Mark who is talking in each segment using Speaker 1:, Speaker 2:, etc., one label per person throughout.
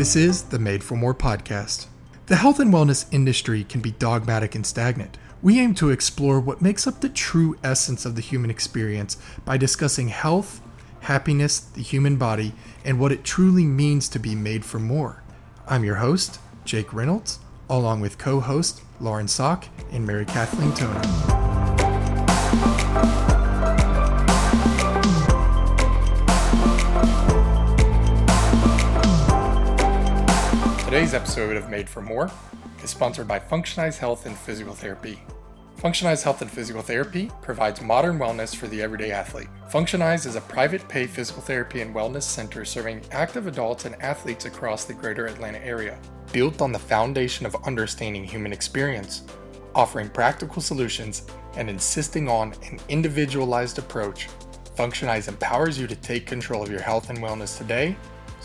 Speaker 1: This is the Made for More podcast. The health and wellness industry can be dogmatic and stagnant. We aim to explore what makes up the true essence of the human experience by discussing health, happiness, the human body, and what it truly means to be made for more. I'm your host, Jake Reynolds, along with co host Lauren Sock and Mary Kathleen Toner. Today's episode of Made for More is sponsored by Functionize Health and Physical Therapy. Functionize Health and Physical Therapy provides modern wellness for the everyday athlete. Functionize is a private pay physical therapy and wellness center serving active adults and athletes across the greater Atlanta area. Built on the foundation of understanding human experience, offering practical solutions, and insisting on an individualized approach, Functionize empowers you to take control of your health and wellness today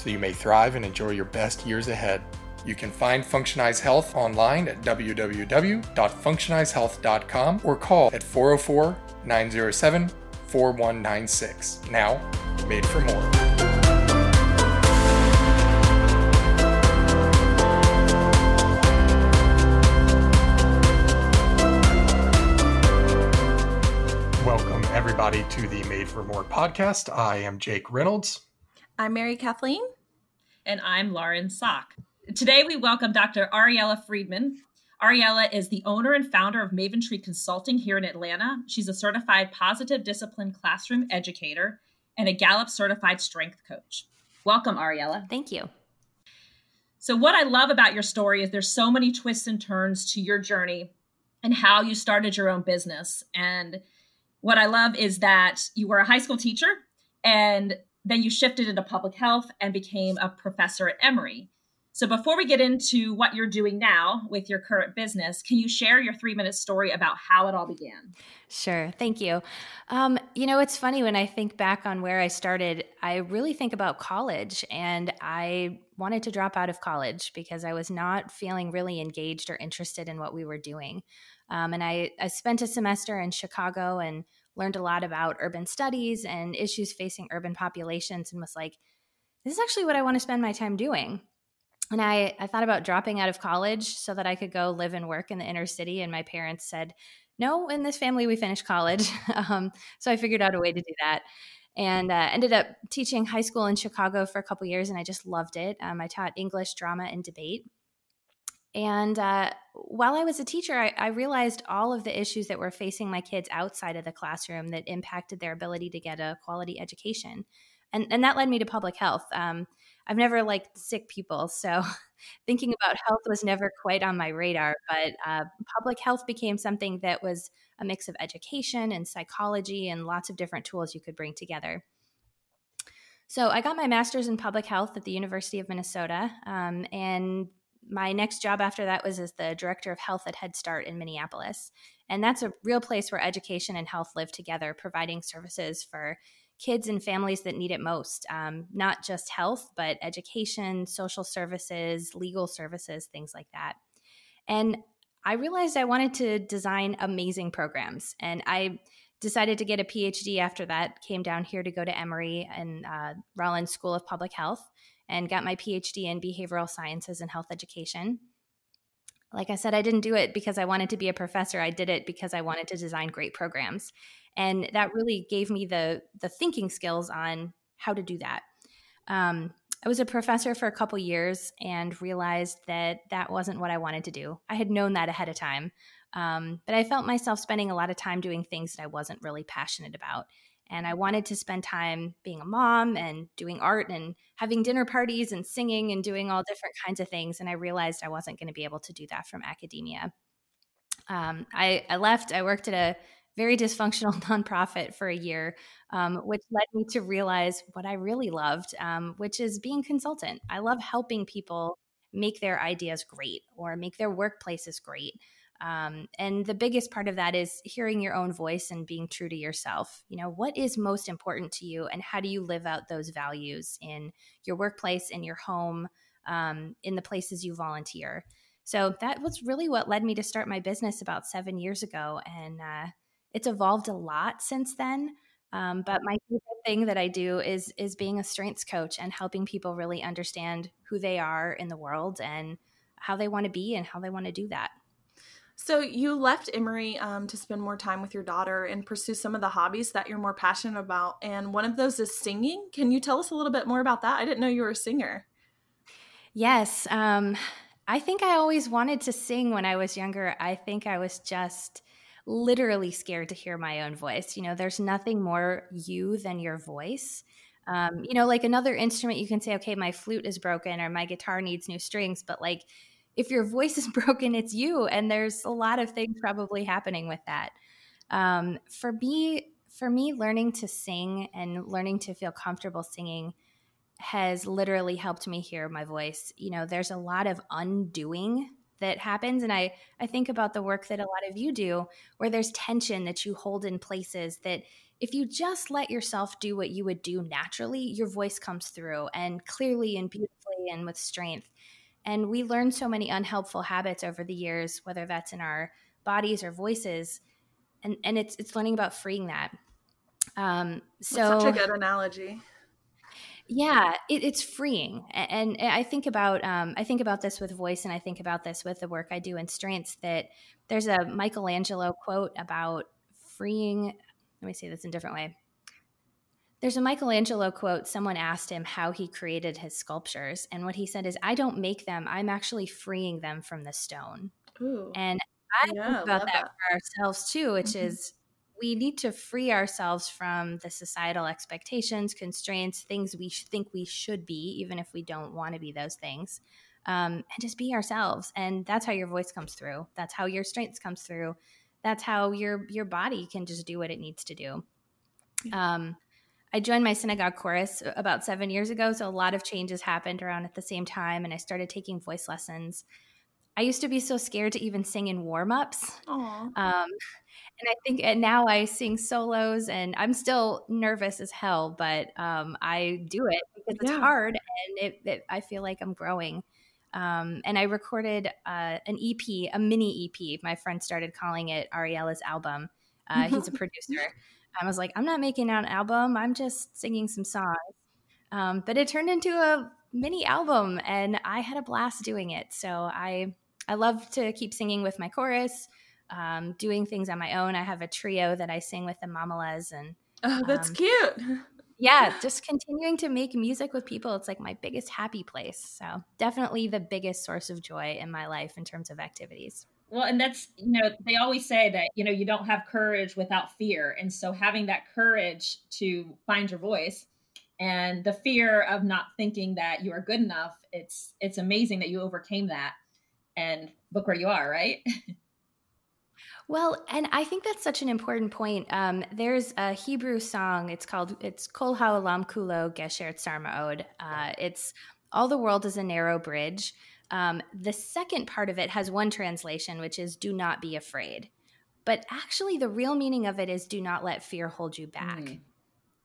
Speaker 1: so you may thrive and enjoy your best years ahead. You can find Functionize Health online at www.functionizehealth.com or call at 404 907 4196. Now, made for more. Welcome, everybody, to the Made for More podcast. I am Jake Reynolds.
Speaker 2: I'm Mary Kathleen.
Speaker 3: And I'm Lauren Sock. Today we welcome Dr. Ariella Friedman. Ariella is the owner and founder of Maven Tree Consulting here in Atlanta. She's a certified positive discipline classroom educator and a Gallup certified strength coach. Welcome, Ariella.
Speaker 2: Thank you.
Speaker 3: So, what I love about your story is there's so many twists and turns to your journey and how you started your own business. And what I love is that you were a high school teacher and then you shifted into public health and became a professor at Emory. So, before we get into what you're doing now with your current business, can you share your three minute story about how it all began?
Speaker 2: Sure. Thank you. Um, you know, it's funny when I think back on where I started, I really think about college, and I wanted to drop out of college because I was not feeling really engaged or interested in what we were doing. Um, and I, I spent a semester in Chicago and learned a lot about urban studies and issues facing urban populations and was like, this is actually what I want to spend my time doing. And I, I thought about dropping out of college so that I could go live and work in the inner city. And my parents said, no, in this family, we finish college. um, so I figured out a way to do that and uh, ended up teaching high school in Chicago for a couple years. And I just loved it. Um, I taught English, drama, and debate. And uh, while I was a teacher, I, I, realized all of the issues that were facing my kids outside of the classroom that impacted their ability to get a quality education. And, and that led me to public health. Um, I've never liked sick people, so thinking about health was never quite on my radar. But uh, public health became something that was a mix of education and psychology and lots of different tools you could bring together. So I got my master's in public health at the University of Minnesota, um, and my next job after that was as the director of health at Head Start in Minneapolis. And that's a real place where education and health live together, providing services for kids and families that need it most. Um, not just health, but education, social services, legal services, things like that. And I realized I wanted to design amazing programs. And I decided to get a PhD after that, came down here to go to Emory and uh, Rollins School of Public Health and got my PhD in behavioral sciences and health education. Like I said, I didn't do it because I wanted to be a professor. I did it because I wanted to design great programs. And that really gave me the the thinking skills on how to do that. Um, I was a professor for a couple years and realized that that wasn't what I wanted to do. I had known that ahead of time, um, but I felt myself spending a lot of time doing things that I wasn't really passionate about. And I wanted to spend time being a mom and doing art and having dinner parties and singing and doing all different kinds of things. And I realized I wasn't going to be able to do that from academia. Um, I, I, left, I worked at a very dysfunctional nonprofit for a year, um, which led me to realize what I really loved, um, which is being consultant. I love helping people make their ideas great or make their workplaces great. Um, and the biggest part of that is hearing your own voice and being true to yourself. You know, what is most important to you, and how do you live out those values in your workplace, in your home, um, in the places you volunteer? So that was really what led me to start my business about seven years ago. And uh, it's evolved a lot since then. Um, but my thing that I do is is being a strengths coach and helping people really understand who they are in the world and how they want to be and how they want to do that.
Speaker 4: So you left Emory um, to spend more time with your daughter and pursue some of the hobbies that you're more passionate about, and one of those is singing. Can you tell us a little bit more about that? I didn't know you were a singer.
Speaker 2: Yes, um, I think I always wanted to sing when I was younger. I think I was just literally scared to hear my own voice. You know, there's nothing more you than your voice. Um, you know, like another instrument, you can say, okay, my flute is broken or my guitar needs new strings, but like if your voice is broken, it's you. And there's a lot of things probably happening with that. Um, for me, for me, learning to sing and learning to feel comfortable singing has literally helped me hear my voice. You know, there's a lot of undoing that happens and I I think about the work that a lot of you do where there's tension that you hold in places that if you just let yourself do what you would do naturally, your voice comes through and clearly and beautifully and with strength. And we learn so many unhelpful habits over the years, whether that's in our bodies or voices. And, and it's, it's learning about freeing that. Um, so
Speaker 4: that's such a good analogy.
Speaker 2: Yeah, it, it's freeing, and, and, I think about um, I think about this with voice, and I think about this with the work I do in strengths. That there's a Michelangelo quote about freeing. Let me say this in a different way. There's a Michelangelo quote. Someone asked him how he created his sculptures, and what he said is, "I don't make them. I'm actually freeing them from the stone." Ooh. And I yeah, think about that, that, for ourselves too, which mm-hmm. is we need to free ourselves from the societal expectations, constraints, things we think we should be, even if we don't want to be those things, um, and just be ourselves. And that's how your voice comes through. That's how your strengths comes through. That's how your your body can just do what it needs to do. Um, I joined my synagogue chorus about seven years ago, so a lot of changes happened around at the same time, and I started taking voice lessons. I used to be so scared to even sing in warm ups. Um, and I think and now I sing solos, and I'm still nervous as hell, but um, I do it because it's hard, and it, it, I feel like I'm growing. Um, and I recorded uh, an EP, a mini EP. My friend started calling it Ariella's album. Uh, he's a producer. I was like, I'm not making an album. I'm just singing some songs. Um, but it turned into a mini album, and I had a blast doing it. So I I love to keep singing with my chorus, um, doing things on my own. I have a trio that I sing with the Mamalas, and
Speaker 4: oh, that's um, cute.
Speaker 2: Yeah, just continuing to make music with people. It's like my biggest happy place. So definitely the biggest source of joy in my life in terms of activities.
Speaker 3: Well, and that's, you know, they always say that, you know, you don't have courage without fear. And so having that courage to find your voice and the fear of not thinking that you are good enough, it's it's amazing that you overcame that and look where you are, right?
Speaker 2: Well, and I think that's such an important point. Um, there's a Hebrew song. It's called "It's Kol Ha'olam Kulo Gesher Tzar Uh, it's all the world is a narrow bridge. Um, the second part of it has one translation, which is do not be afraid. But actually, the real meaning of it is do not let fear hold you back. Mm.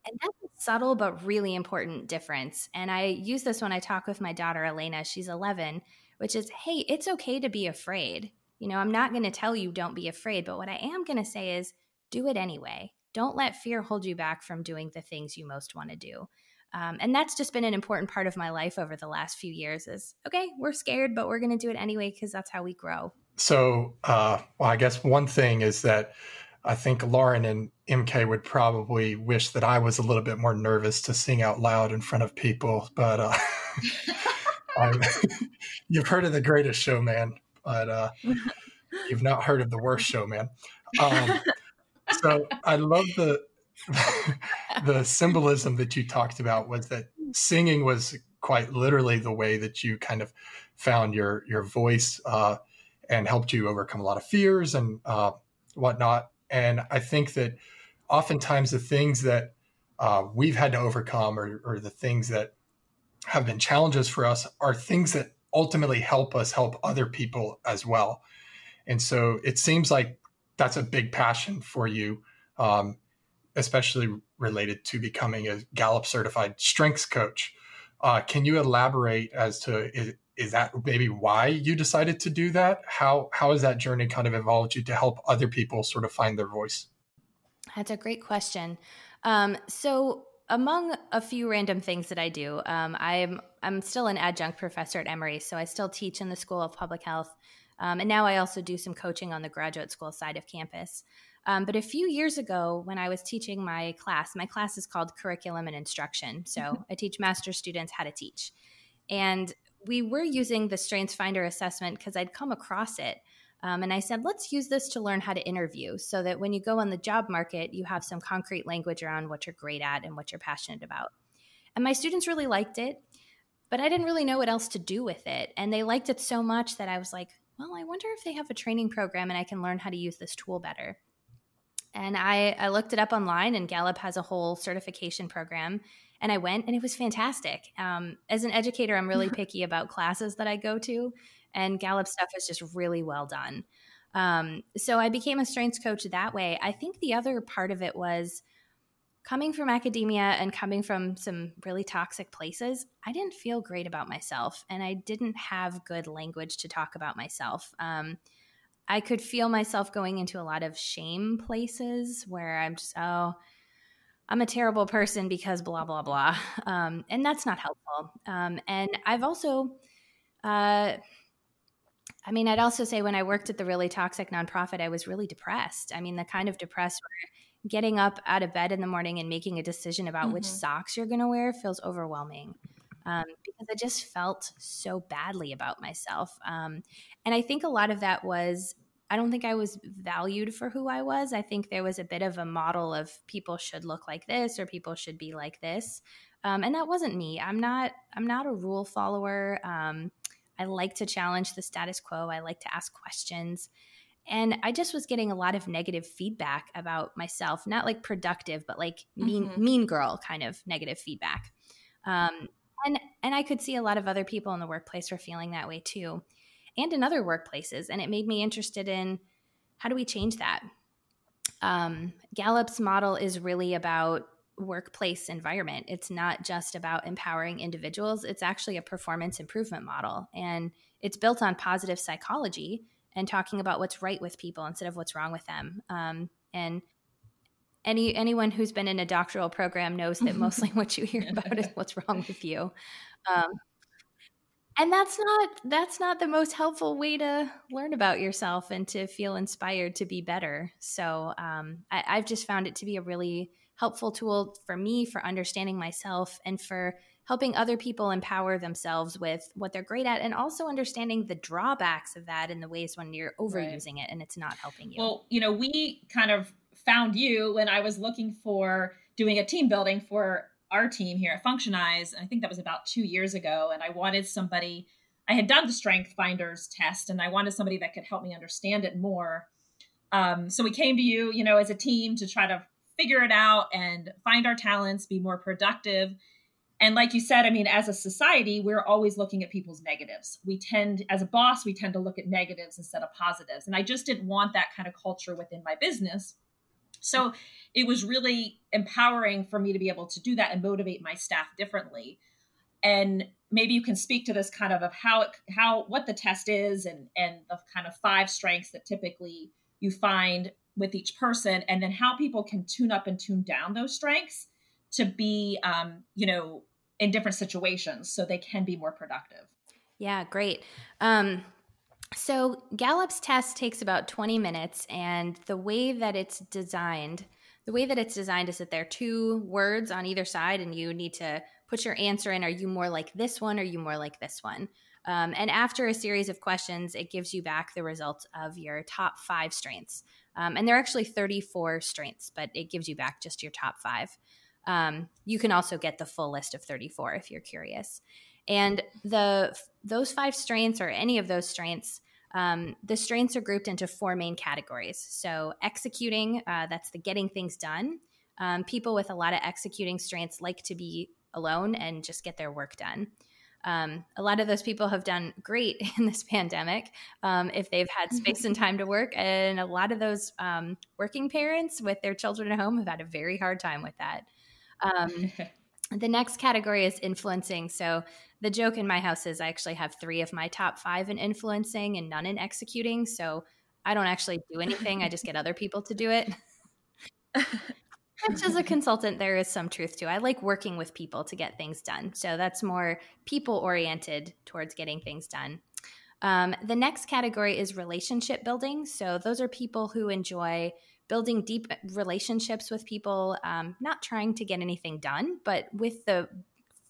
Speaker 2: And that's a subtle but really important difference. And I use this when I talk with my daughter, Elena. She's 11, which is hey, it's okay to be afraid. You know, I'm not going to tell you don't be afraid, but what I am going to say is do it anyway. Don't let fear hold you back from doing the things you most want to do. Um, and that's just been an important part of my life over the last few years is okay we're scared but we're going to do it anyway because that's how we grow.
Speaker 1: So uh, well i guess one thing is that i think lauren and mk would probably wish that i was a little bit more nervous to sing out loud in front of people but uh, you've heard of the greatest showman but uh, you've not heard of the worst showman um, so i love the the symbolism that you talked about was that singing was quite literally the way that you kind of found your your voice uh, and helped you overcome a lot of fears and uh, whatnot. And I think that oftentimes the things that uh, we've had to overcome or, or the things that have been challenges for us are things that ultimately help us help other people as well. And so it seems like that's a big passion for you. Um, especially related to becoming a Gallup certified strengths coach. Uh, can you elaborate as to is, is that maybe why you decided to do that? How how has that journey kind of evolved you to help other people sort of find their voice?
Speaker 2: That's a great question. Um, so among a few random things that I do, um, I'm I'm still an adjunct professor at Emory, so I still teach in the School of Public Health, um, and now I also do some coaching on the graduate school side of campus. Um, but a few years ago, when I was teaching my class, my class is called Curriculum and Instruction. So I teach master students how to teach, and we were using the Strengths Finder assessment because I'd come across it. Um, and I said, let's use this to learn how to interview so that when you go on the job market, you have some concrete language around what you're great at and what you're passionate about. And my students really liked it, but I didn't really know what else to do with it. And they liked it so much that I was like, well, I wonder if they have a training program and I can learn how to use this tool better. And I, I looked it up online, and Gallup has a whole certification program. And I went, and it was fantastic. Um, as an educator, I'm really picky about classes that I go to and Gallup stuff is just really well done. Um, so I became a strengths coach that way. I think the other part of it was coming from academia and coming from some really toxic places. I didn't feel great about myself, and I didn't have good language to talk about myself. Um, I could feel myself going into a lot of shame places where I'm just, oh, I'm a terrible person because blah, blah, blah. Um, and that's not helpful. Um, and I've also, uh, I mean, I'd also say when I worked at the really toxic nonprofit, I was really depressed. I mean, the kind of depressed where getting up out of bed in the morning and making a decision about mm-hmm. which socks you're going to wear feels overwhelming um, because I just felt so badly about myself. Um, and I think a lot of that was I don't think I was valued for who I was. I think there was a bit of a model of people should look like this or people should be like this. Um, and that wasn't me. I'm not. I'm not a rule follower. Um, I like to challenge the status quo. I like to ask questions. And I just was getting a lot of negative feedback about myself, not like productive, but like mean, mm-hmm. mean girl kind of negative feedback. Um, and and I could see a lot of other people in the workplace were feeling that way too, and in other workplaces. And it made me interested in how do we change that. Um, Gallup's model is really about workplace environment. It's not just about empowering individuals, it's actually a performance improvement model. And it's built on positive psychology and talking about what's right with people instead of what's wrong with them. Um, and any anyone who's been in a doctoral program knows that mostly what you hear about is what's wrong with you. Um, and that's not that's not the most helpful way to learn about yourself and to feel inspired to be better. So um, I, I've just found it to be a really helpful tool for me for understanding myself and for helping other people empower themselves with what they're great at and also understanding the drawbacks of that and the ways when you're overusing right. it and it's not helping you.
Speaker 3: Well, you know, we kind of found you when I was looking for doing a team building for our team here at Functionize. And I think that was about two years ago. And I wanted somebody, I had done the Strength Finders test and I wanted somebody that could help me understand it more. Um, so we came to you, you know, as a team to try to figure it out and find our talents, be more productive. And like you said, I mean, as a society, we're always looking at people's negatives. We tend, as a boss, we tend to look at negatives instead of positives. And I just didn't want that kind of culture within my business. So it was really empowering for me to be able to do that and motivate my staff differently. And maybe you can speak to this kind of of how it, how what the test is and and the kind of five strengths that typically you find with each person and then how people can tune up and tune down those strengths to be um, you know in different situations so they can be more productive
Speaker 2: yeah great um, so gallup's test takes about 20 minutes and the way that it's designed the way that it's designed is that there are two words on either side and you need to put your answer in are you more like this one or are you more like this one um, and after a series of questions it gives you back the results of your top five strengths um, and there are actually 34 strengths, but it gives you back just your top five. Um, you can also get the full list of 34 if you're curious. And the those five strengths or any of those strengths, um, the strengths are grouped into four main categories. So executing, uh, that's the getting things done. Um, people with a lot of executing strengths like to be alone and just get their work done. Um, a lot of those people have done great in this pandemic um, if they've had space and time to work. And a lot of those um, working parents with their children at home have had a very hard time with that. Um, the next category is influencing. So the joke in my house is I actually have three of my top five in influencing and none in executing. So I don't actually do anything, I just get other people to do it. which as a consultant there is some truth to i like working with people to get things done so that's more people oriented towards getting things done um, the next category is relationship building so those are people who enjoy building deep relationships with people um, not trying to get anything done but with the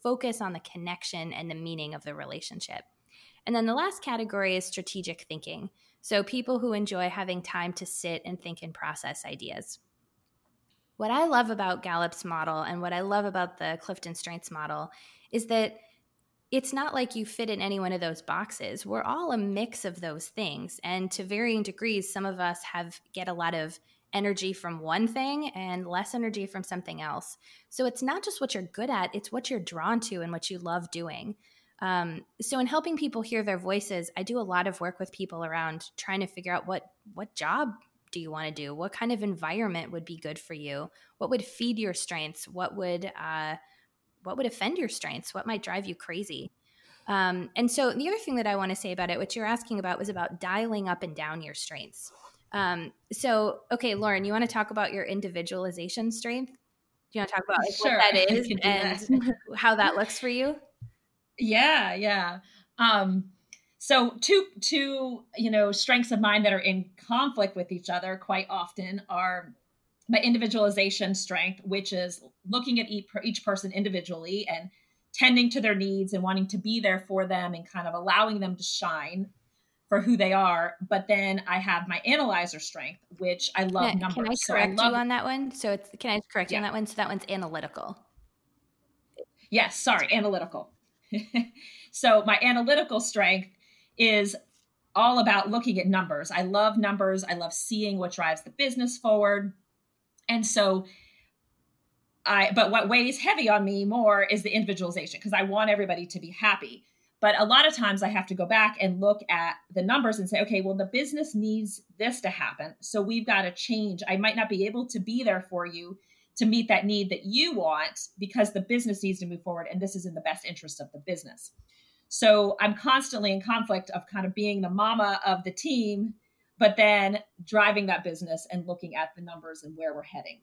Speaker 2: focus on the connection and the meaning of the relationship and then the last category is strategic thinking so people who enjoy having time to sit and think and process ideas what I love about Gallup's model and what I love about the Clifton Strengths model is that it's not like you fit in any one of those boxes. We're all a mix of those things. And to varying degrees, some of us have get a lot of energy from one thing and less energy from something else. So it's not just what you're good at, it's what you're drawn to and what you love doing. Um, so in helping people hear their voices, I do a lot of work with people around trying to figure out what what job do you want to do? What kind of environment would be good for you? What would feed your strengths? What would uh, what would offend your strengths? What might drive you crazy? Um, and so the other thing that I want to say about it, what you're asking about, was about dialing up and down your strengths. Um, so, okay, Lauren, you want to talk about your individualization strength? Do you want to talk about like, sure, what that is and that. how that looks for you?
Speaker 3: Yeah, yeah. Um, so two two you know strengths of mine that are in conflict with each other quite often are my individualization strength which is looking at each, each person individually and tending to their needs and wanting to be there for them and kind of allowing them to shine for who they are but then i have my analyzer strength which i love
Speaker 2: can,
Speaker 3: numbers
Speaker 2: can i correct
Speaker 3: so I
Speaker 2: you on that one so it's can i correct yeah. you on that one so that one's analytical
Speaker 3: yes sorry analytical so my analytical strength is all about looking at numbers. I love numbers. I love seeing what drives the business forward. And so I but what weighs heavy on me more is the individualization because I want everybody to be happy. But a lot of times I have to go back and look at the numbers and say, okay, well, the business needs this to happen. So we've got to change. I might not be able to be there for you to meet that need that you want because the business needs to move forward and this is in the best interest of the business. So I'm constantly in conflict of kind of being the mama of the team, but then driving that business and looking at the numbers and where we're heading.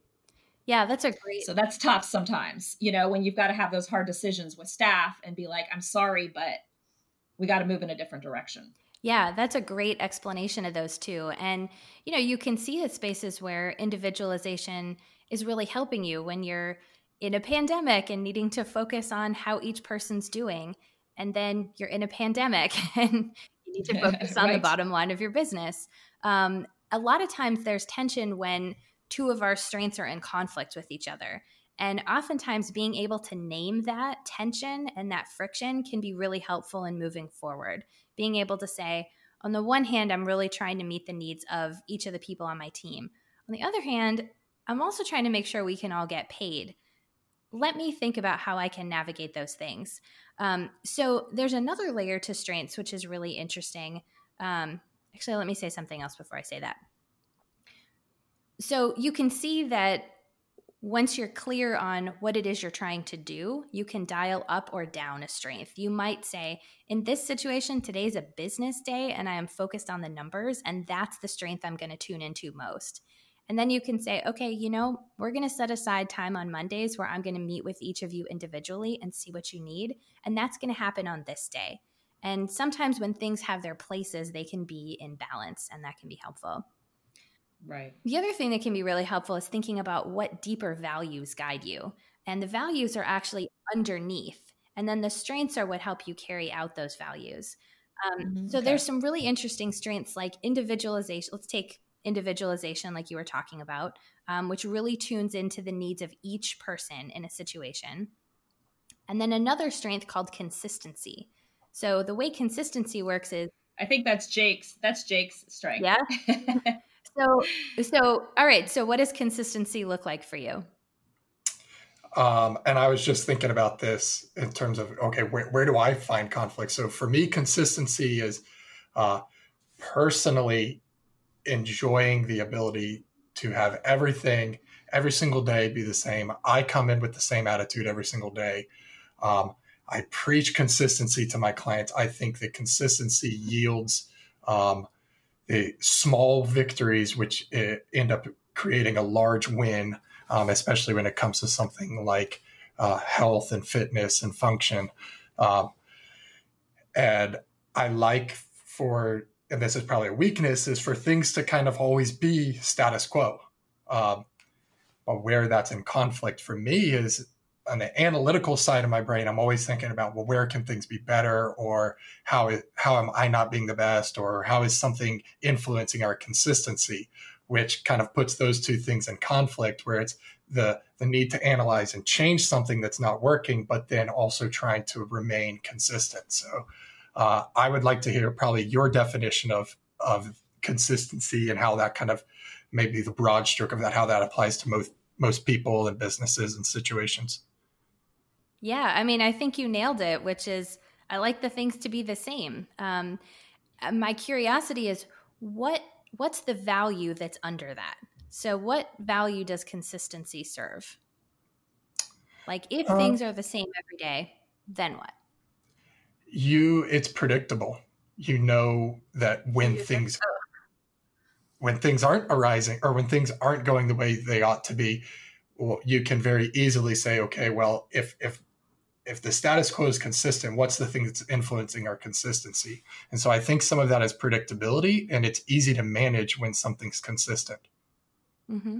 Speaker 2: Yeah, that's a great.
Speaker 3: So that's tough sometimes, you know, when you've got to have those hard decisions with staff and be like, I'm sorry, but we got to move in a different direction.
Speaker 2: Yeah, that's a great explanation of those two. And, you know, you can see the spaces where individualization is really helping you when you're in a pandemic and needing to focus on how each person's doing and then you're in a pandemic and you need to focus on right. the bottom line of your business. Um, a lot of times there's tension when two of our strengths are in conflict with each other. And oftentimes, being able to name that tension and that friction can be really helpful in moving forward. Being able to say, on the one hand, I'm really trying to meet the needs of each of the people on my team. On the other hand, I'm also trying to make sure we can all get paid. Let me think about how I can navigate those things. Um, so there's another layer to strengths, which is really interesting. Um, actually, let me say something else before I say that. So you can see that once you're clear on what it is you're trying to do, you can dial up or down a strength. You might say, in this situation, today's a business day and I am focused on the numbers, and that's the strength I'm going to tune into most. And then you can say, okay, you know, we're going to set aside time on Mondays where I'm going to meet with each of you individually and see what you need. And that's going to happen on this day. And sometimes when things have their places, they can be in balance, and that can be helpful.
Speaker 3: Right.
Speaker 2: The other thing that can be really helpful is thinking about what deeper values guide you. And the values are actually underneath. And then the strengths are what help you carry out those values. Um, mm-hmm. So okay. there's some really interesting strengths like individualization. Let's take individualization, like you were talking about, um, which really tunes into the needs of each person in a situation. And then another strength called consistency. So the way consistency works is
Speaker 3: I think that's Jake's that's Jake's strength.
Speaker 2: Yeah. so so all right, so what does consistency look like for you?
Speaker 1: Um, and I was just thinking about this in terms of okay, where, where do I find conflict? So for me, consistency is uh, personally enjoying the ability to have everything every single day be the same. I come in with the same attitude every single day. Um, I preach consistency to my clients. I think that consistency yields um, small victories, which uh, end up creating a large win um, especially when it comes to something like uh, health and fitness and function. Um, and I like for, and this is probably a weakness, is for things to kind of always be status quo. Um, but where that's in conflict for me is on the analytical side of my brain, I'm always thinking about, well, where can things be better, or how how am I not being the best, or how is something influencing our consistency, which kind of puts those two things in conflict, where it's the the need to analyze and change something that's not working, but then also trying to remain consistent. So, uh, I would like to hear probably your definition of of consistency and how that kind of maybe the broad stroke of that, how that applies to most most people and businesses and situations.
Speaker 2: Yeah, I mean, I think you nailed it, which is I like the things to be the same. Um, uh, my curiosity is what what's the value that's under that? So, what value does consistency serve? Like, if uh, things are the same every day, then what?
Speaker 1: You, it's predictable. You know that when things when things aren't arising or when things aren't going the way they ought to be, well, you can very easily say, okay, well, if if if the status quo is consistent, what's the thing that's influencing our consistency? And so I think some of that is predictability, and it's easy to manage when something's consistent.
Speaker 2: Mm-hmm.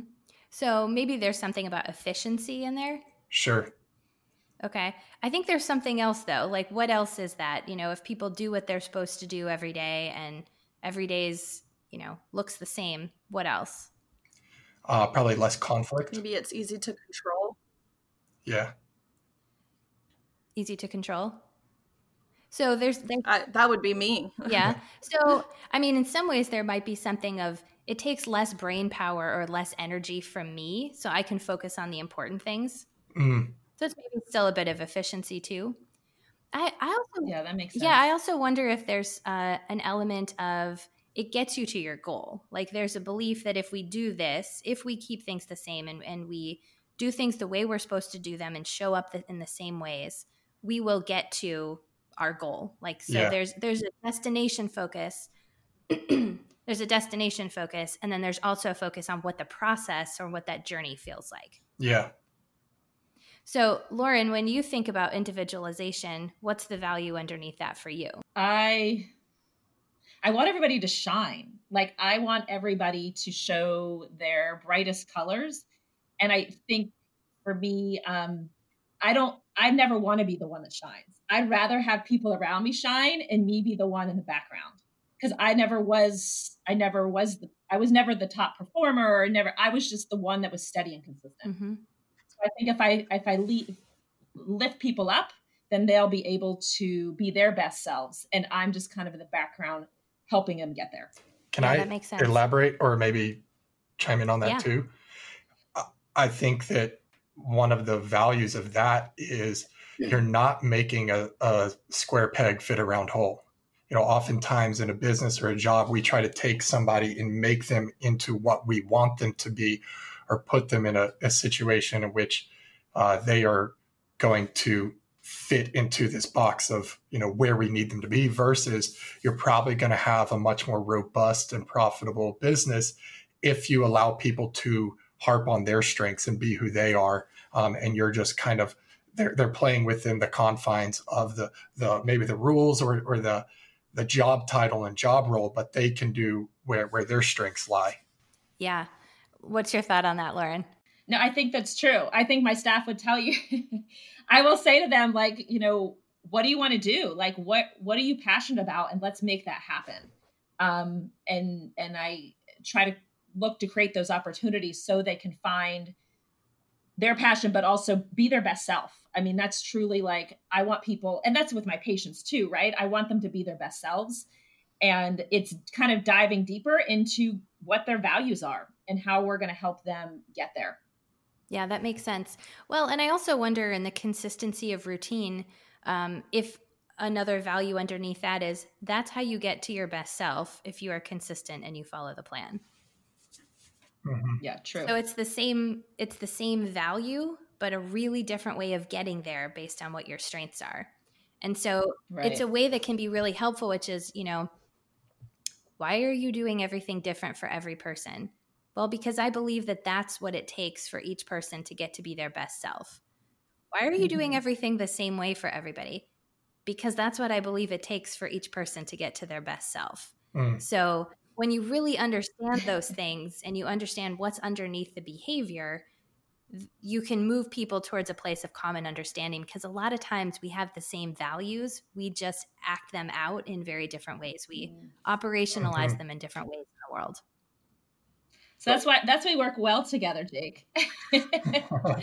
Speaker 2: So maybe there's something about efficiency in there.
Speaker 1: Sure.
Speaker 2: Okay. I think there's something else though. Like, what else is that? You know, if people do what they're supposed to do every day and every day's, you know, looks the same, what else?
Speaker 1: Uh, probably less conflict.
Speaker 4: Maybe it's easy to control.
Speaker 1: Yeah
Speaker 2: easy to control. So there's, there's
Speaker 4: uh, that would be me.
Speaker 2: yeah. So I mean, in some ways, there might be something of it takes less brain power or less energy from me, so I can focus on the important things. Mm. So it's maybe still a bit of efficiency too. I, I also
Speaker 3: yeah that makes sense.
Speaker 2: Yeah, I also wonder if there's uh, an element of it gets you to your goal. Like there's a belief that if we do this, if we keep things the same and, and we do things the way we're supposed to do them and show up the, in the same ways, we will get to our goal. Like so yeah. there's there's a destination focus. there's a destination focus and then there's also a focus on what the process or what that journey feels like.
Speaker 1: Yeah.
Speaker 2: So, Lauren, when you think about individualization, what's the value underneath that for you?
Speaker 3: I I want everybody to shine. Like I want everybody to show their brightest colors. And I think for me, um, I don't, I never want to be the one that shines. I'd rather have people around me shine and me be the one in the background. Cause I never was, I never was the, I was never the top performer or never, I was just the one that was steady and consistent. Mm-hmm. So I think if I, if I leave, lift people up, then they'll be able to be their best selves. And I'm just kind of in the background helping them get there.
Speaker 1: Can yeah, I elaborate or maybe chime in on that yeah. too? I think that one of the values of that is you're not making a, a square peg fit a round hole. You know, oftentimes in a business or a job, we try to take somebody and make them into what we want them to be or put them in a, a situation in which uh, they are going to fit into this box of you know where we need them to be versus you're probably going to have a much more robust and profitable business if you allow people to harp on their strengths and be who they are. Um, and you're just kind of they're they're playing within the confines of the the maybe the rules or or the the job title and job role, but they can do where where their strengths lie.
Speaker 2: Yeah. What's your thought on that, Lauren?
Speaker 3: No, I think that's true. I think my staff would tell you. I will say to them, like, you know, what do you want to do? Like, what what are you passionate about, and let's make that happen. Um, and and I try to look to create those opportunities so they can find their passion but also be their best self. I mean that's truly like i want people and that's with my patients too right? I want them to be their best selves. And it's kind of diving deeper into what their values are and how we're going to help them get there.
Speaker 2: Yeah that makes sense. Well and i also wonder in the consistency of routine um, if another value underneath that is that's how you get to your best self if you are consistent and you follow the plan
Speaker 3: Mm-hmm. Yeah, true.
Speaker 2: So it's the same it's the same value, but a really different way of getting there based on what your strengths are. And so right. it's a way that can be really helpful, which is, you know, why are you doing everything different for every person? Well, because I believe that that's what it takes for each person to get to be their best self. Why are you doing
Speaker 3: Mhm.
Speaker 2: everything the same way for everybody? Because that's what I believe it takes for each person to get to their best self.
Speaker 1: Mm.
Speaker 2: So when you really understand those things and you understand what's underneath the behavior, you can move people towards a place of common understanding because a lot of times we have the same values, we just act them out in very different ways. We operationalize
Speaker 1: Mhm.
Speaker 2: them in different ways in the world.
Speaker 3: So that's why that's why we work well together, Jake. the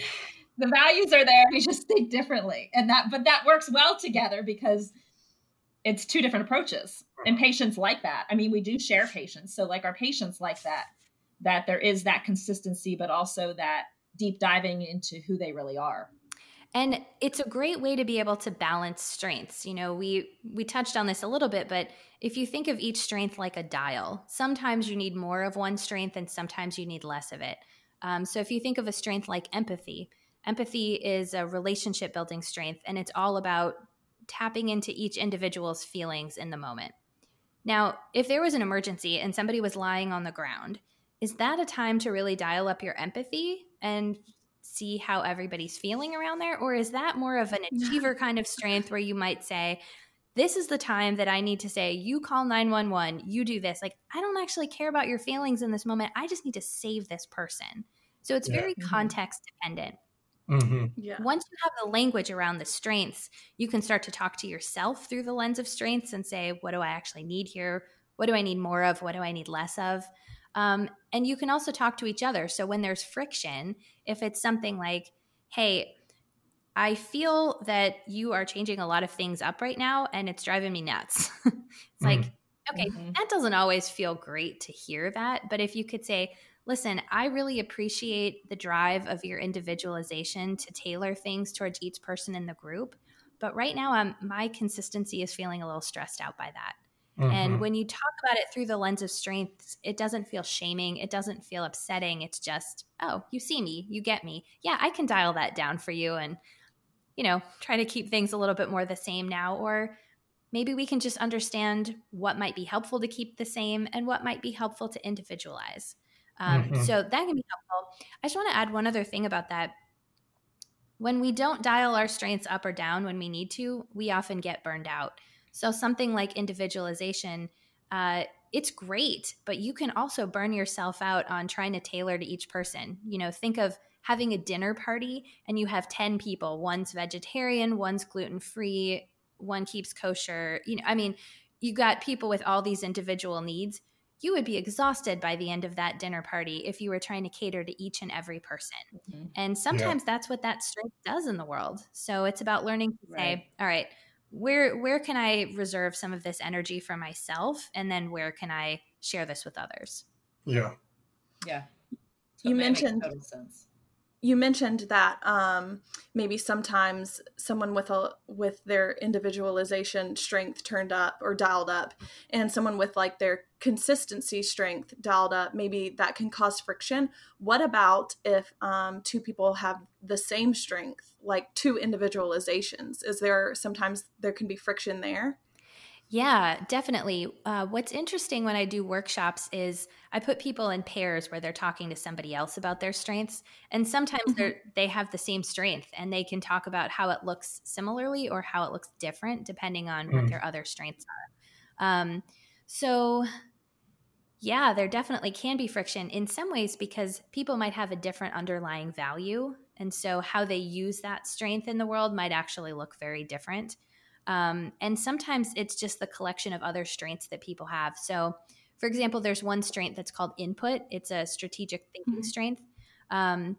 Speaker 3: values are there, we just think differently. And that but that works well together because it's two different approaches. And patients like that. I mean, we do share patients. So like our patients like that that there is that consistency but also that deep diving into who they really are.
Speaker 2: And it's a great way to be able to balance strengths. You know, we we touched on this a little bit, but if you think of each strength like a dial, sometimes you need more of one strength and sometimes you need less of it. Um, so if you think of a strength like empathy, empathy is a relationship building strength, and it's all about tapping into each individual's feelings in the moment. Now, if there was an emergency and somebody was lying on the ground, is that a time to really dial up your empathy and see how everybody's feeling around there? Or is that more of an achiever kind of strength where you might say, this is the time that I need to say, you call 911, you do this. Like, I don't actually care about your feelings in this moment. I just need to save this person. So it's
Speaker 1: Yeah.
Speaker 2: very
Speaker 3: Mhm.
Speaker 2: context dependent.
Speaker 1: Hmm
Speaker 4: Yeah.
Speaker 2: Once you have the language around the strengths, you can start to talk to yourself through the lens of strengths and say, what do I actually need here? What do I need more of? What do I need less of? Um, and you can also talk to each other. So when there's friction, if it's something like, hey, I feel that you are changing a lot of things up right now and it's driving me nuts. it's like, okay,
Speaker 3: Mhm.
Speaker 2: that doesn't always feel great to hear that. But if you could say, listen, I really appreciate the drive of your individualization to tailor things towards each person in the group. But right now, um, my consistency is feeling a little stressed out by that.
Speaker 1: Mm-hmm.
Speaker 2: And when you talk about it through the lens of strengths, it doesn't feel shaming. It doesn't feel upsetting. It's just, oh, you see me, you get me. Yeah, I can dial that down for you and, you know, try to keep things a little bit more the same now. Or maybe we can just understand what might be helpful to keep the same and what might be helpful to individualize. Um,
Speaker 1: Mhm.
Speaker 2: So that can be helpful. I just want to add one other thing about that. When we don't dial our strengths up or down when we need to, we often get burned out. So something like individualization, uh, it's great, but you can also burn yourself out on trying to tailor to each person. You know, think of having a dinner party and you have 10 people. One's vegetarian, one's gluten free, one keeps kosher. You know, I mean, you got people with all these individual needs. You would be exhausted by the end of that dinner party if you were trying to cater to each and every person.
Speaker 3: Mhm.
Speaker 2: And sometimes that's what that strength does in the world. So it's about learning to
Speaker 3: Right.
Speaker 2: say, all right, where where can I reserve some of this energy for myself and then where can I share this with others?
Speaker 1: Yeah.
Speaker 3: Yeah.
Speaker 4: You mentioned-
Speaker 3: total sense.
Speaker 4: You mentioned that um, maybe sometimes someone with a with their individualization strength turned up or dialed up and someone with like their consistency strength dialed up maybe that can cause friction. What about if um, two people have the same strength like two individualizations? Is there sometimes there can be friction there
Speaker 2: Yeah, definitely. Uh, what's interesting when I do workshops is I put people in pairs where they're talking to somebody else about their strengths, and sometimes
Speaker 4: Mhm.
Speaker 2: they're they have the same strength, and they can talk about how it looks similarly or how it looks different depending on what
Speaker 1: Mm.
Speaker 2: their other strengths are. Um, so, yeah, there definitely can be friction in some ways because people might have a different underlying value, and so how they use that strength in the world might actually look very different. Um, and sometimes it's just the collection of other strengths that people have. So, for example, there's one strength that's called input. It's a strategic thinking
Speaker 4: Mhm.
Speaker 2: strength. Um,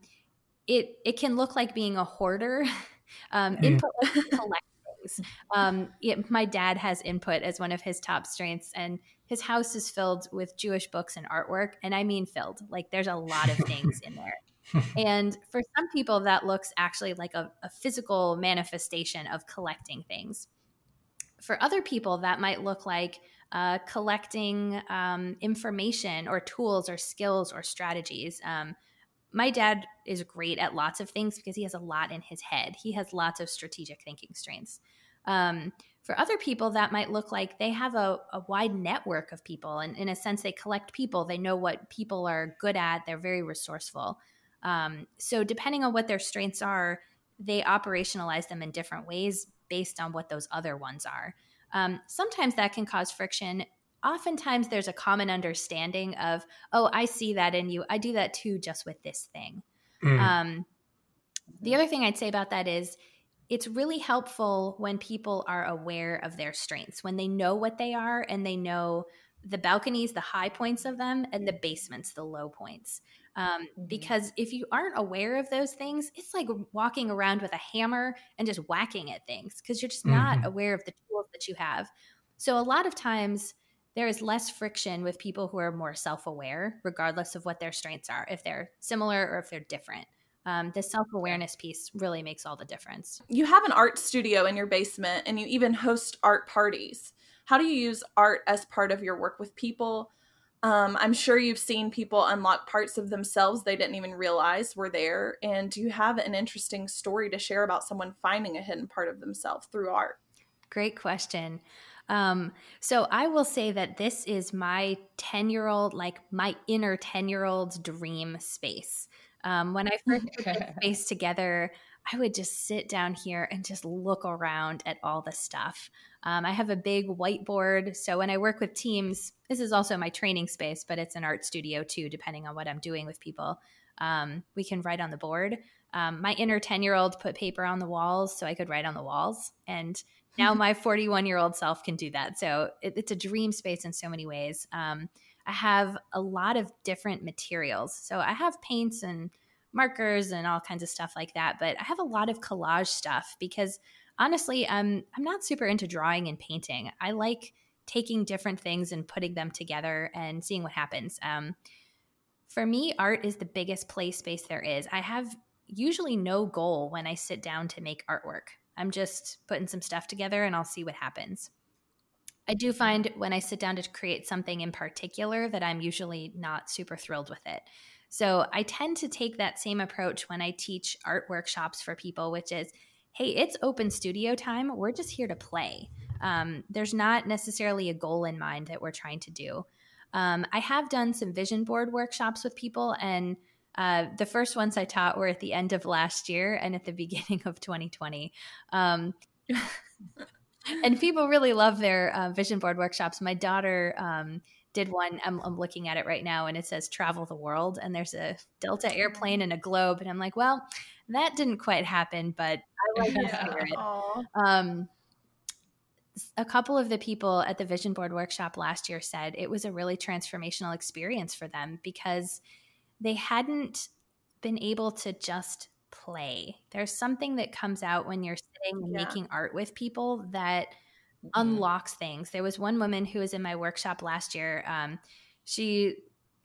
Speaker 2: it it can look like being a hoarder. um,
Speaker 1: Mhm.
Speaker 2: Input collect things. Um, it, my dad has input as one of his top strengths, and his house is filled with Jewish books and artwork. And I mean filled. Like there's a lot of things in there. And for some people, that looks actually like a, a physical manifestation of collecting things. For other people, that might look like uh, collecting um, information or tools or skills or strategies. Um, my dad is great at lots of things because he has a lot in his head. He has lots of strategic thinking strengths. Um, For other people, that might look like they have a, a wide network of people. And in a sense, they collect people. They know what people are good at. They're very resourceful. Um, so, depending on what their strengths are, they operationalize them in different ways based on what those other ones are. Um, sometimes that can cause friction. Oftentimes, there's a common understanding of, oh, I see that in you. I do that too, just with this thing. Mm. Um, the other thing I'd say about that is it's really helpful when people are aware of their strengths, when they know what they are and they know the balconies, the high points of them, and the basements, the low points. Um, mm-hmm. Because if you aren't aware of those things, it's like walking around with a hammer and just whacking at things because you're just not mm-hmm. aware of the tools that you have. So, a lot of times, there is less friction with people who are more self aware, regardless of what their strengths are, if they're similar or if they're different um, the self awareness piece really makes all the difference.
Speaker 4: You have an art studio in your basement and you even host art parties. How do you use art as part of your work with people? Um, I'm sure you've seen people unlock parts of themselves they didn't even realize were there. And do you have an interesting story to share about someone finding a hidden part of themselves through art?
Speaker 2: Great question. Um, so I will say that this is my 10 year old, like my inner 10 year old's dream space. Um, when I first put this space together, I would just sit down here and just look around at all the stuff. Um, I have a big whiteboard. So when I work with teams, this is also my training space, but it's an art studio too, depending on what I'm doing with people. Um, we can write on the board. Um, my inner 10 year old put paper on the walls so I could write on the walls. And now my 41 year old self can do that. So it, it's a dream space in so many ways. Um, I have a lot of different materials. So I have paints and markers and all kinds of stuff like that, but I have a lot of collage stuff because honestly, I'm I'm not super into drawing and painting. I like taking different things and putting them together and seeing what happens. Um, for me, art is the biggest play space there is. I have usually no goal when I sit down to make artwork. I'm just putting some stuff together and I'll see what happens. I do find when I sit down to create something in particular that I'm usually not super thrilled with it. So I tend to take that same approach when I teach art workshops for people, which is hey, it's open studio time. We're just here to play. Um, there's not necessarily a goal in mind that we're trying to do. Um, I have done some vision board workshops with people, and uh, the first ones I taught were at the end of last year and at the beginning of 2020. Um, and people really love their uh, vision board workshops. My daughter um, did one. I'm, I'm, looking at it right now, and it says "Travel the World," and there's a Delta airplane and a globe, and I'm like, well, that didn't quite happen, but I like the spirit. Um, a couple of the people at the vision board workshop last year said it was a really transformational experience for them because they hadn't been able to just play. There's something that comes out when you're sitting and yeah. making art with people that mm-hmm. unlocks things. There was one woman who was in my workshop last year. Um, she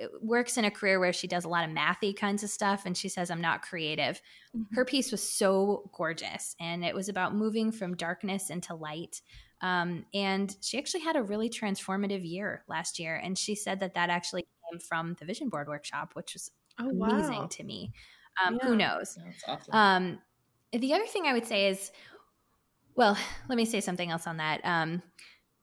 Speaker 2: uh, works in a career where she does a lot of mathy kinds of stuff and she says i'm not creative mm-hmm. her piece was so gorgeous and it was about moving from darkness into light um, and she actually had a really transformative year last year and she said that that actually came from the vision board workshop which was oh, amazing wow. to me um, yeah. Who knows? Awesome. Um, the other thing I would say is, well, let me say something else on that. Um,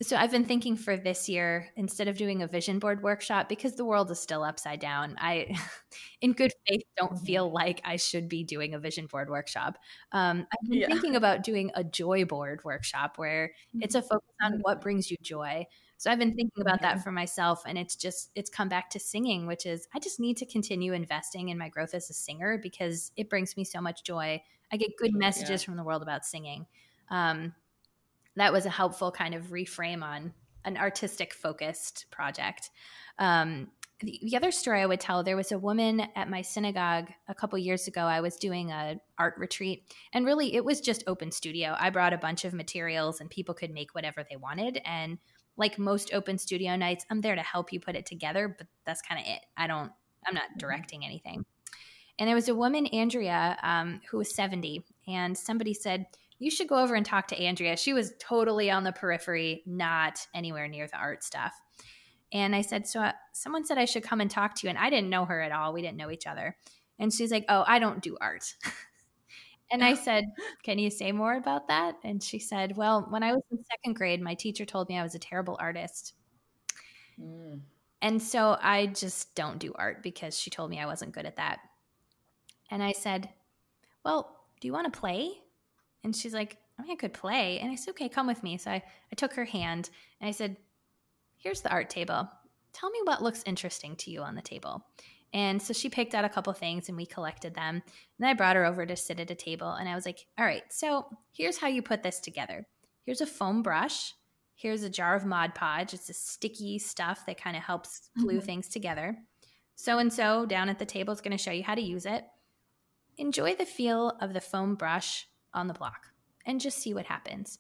Speaker 2: so I've been thinking for this year instead of doing a vision board workshop because the world is still upside down. I, in good faith, don't mm-hmm. feel like I should be doing a vision board workshop. Um, I've been yeah. thinking about doing a joy board workshop where it's a focus on what mm-hmm. brings you joy. So I've been thinking about that for myself and it's just it's come back to singing, which is I just need to continue investing in my growth as a singer because it brings me so much joy. I get good messages yeah. from the world about singing. Um, that was a helpful kind of reframe on an artistic focused project. Um, the, the, other story I would tell there was a woman at my synagogue a couple years ago. I was doing a art retreat, and really it was just open studio. I brought a bunch of materials, and people could make whatever they wanted. And like most open studio nights, I'm there to help you put it together, but that's kind of it. I don't, I'm not mm-hmm. directing anything. And there was a woman, Andrea, um, who was 70, and somebody said, You should go over and talk to Andrea. She was totally on the periphery, not anywhere near the art stuff. And I said, So uh, someone said I should come and talk to you. And I didn't know her at all. We didn't know each other. And she's like, Oh, I don't do art. And I said, Can you say more about that? And she said, Well, when I was in second grade, my teacher told me I was a terrible artist. Mm. And so I just don't do art because she told me I wasn't good at that. And I said, Well, do you want to play? And she's like, I mean, I could play. And I said, Okay, come with me. So I, I took her hand and I said, Here's the art table. Tell me what looks interesting to you on the table. And so she picked out a couple things and we collected them. And then I brought her over to sit at a table and I was like, all right, so here's how you put this together. Here's a foam brush. Here's a jar of Mod Podge. It's a sticky stuff that kind of helps glue mm-hmm. things together. So and so down at the table is going to show you how to use it. Enjoy the feel of the foam brush on the block and just see what happens.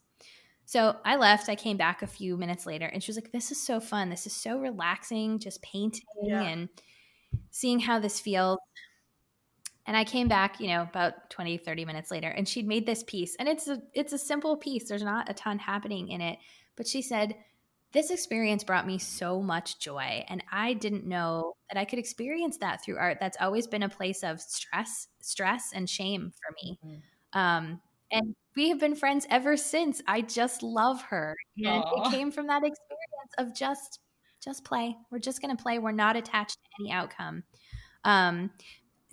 Speaker 2: So I left. I came back a few minutes later and she was like, This is so fun. This is so relaxing, just painting yeah. and seeing how this feels. And I came back, you know, about 20, 30 minutes later, and she'd made this piece. And it's a it's a simple piece. There's not a ton happening in it. But she said, This experience brought me so much joy. And I didn't know that I could experience that through art. That's always been a place of stress, stress and shame for me. Mm-hmm. Um, and we have been friends ever since. I just love her. And Aww. it came from that experience of just just play. We're just going to play. We're not attached to any outcome. Um,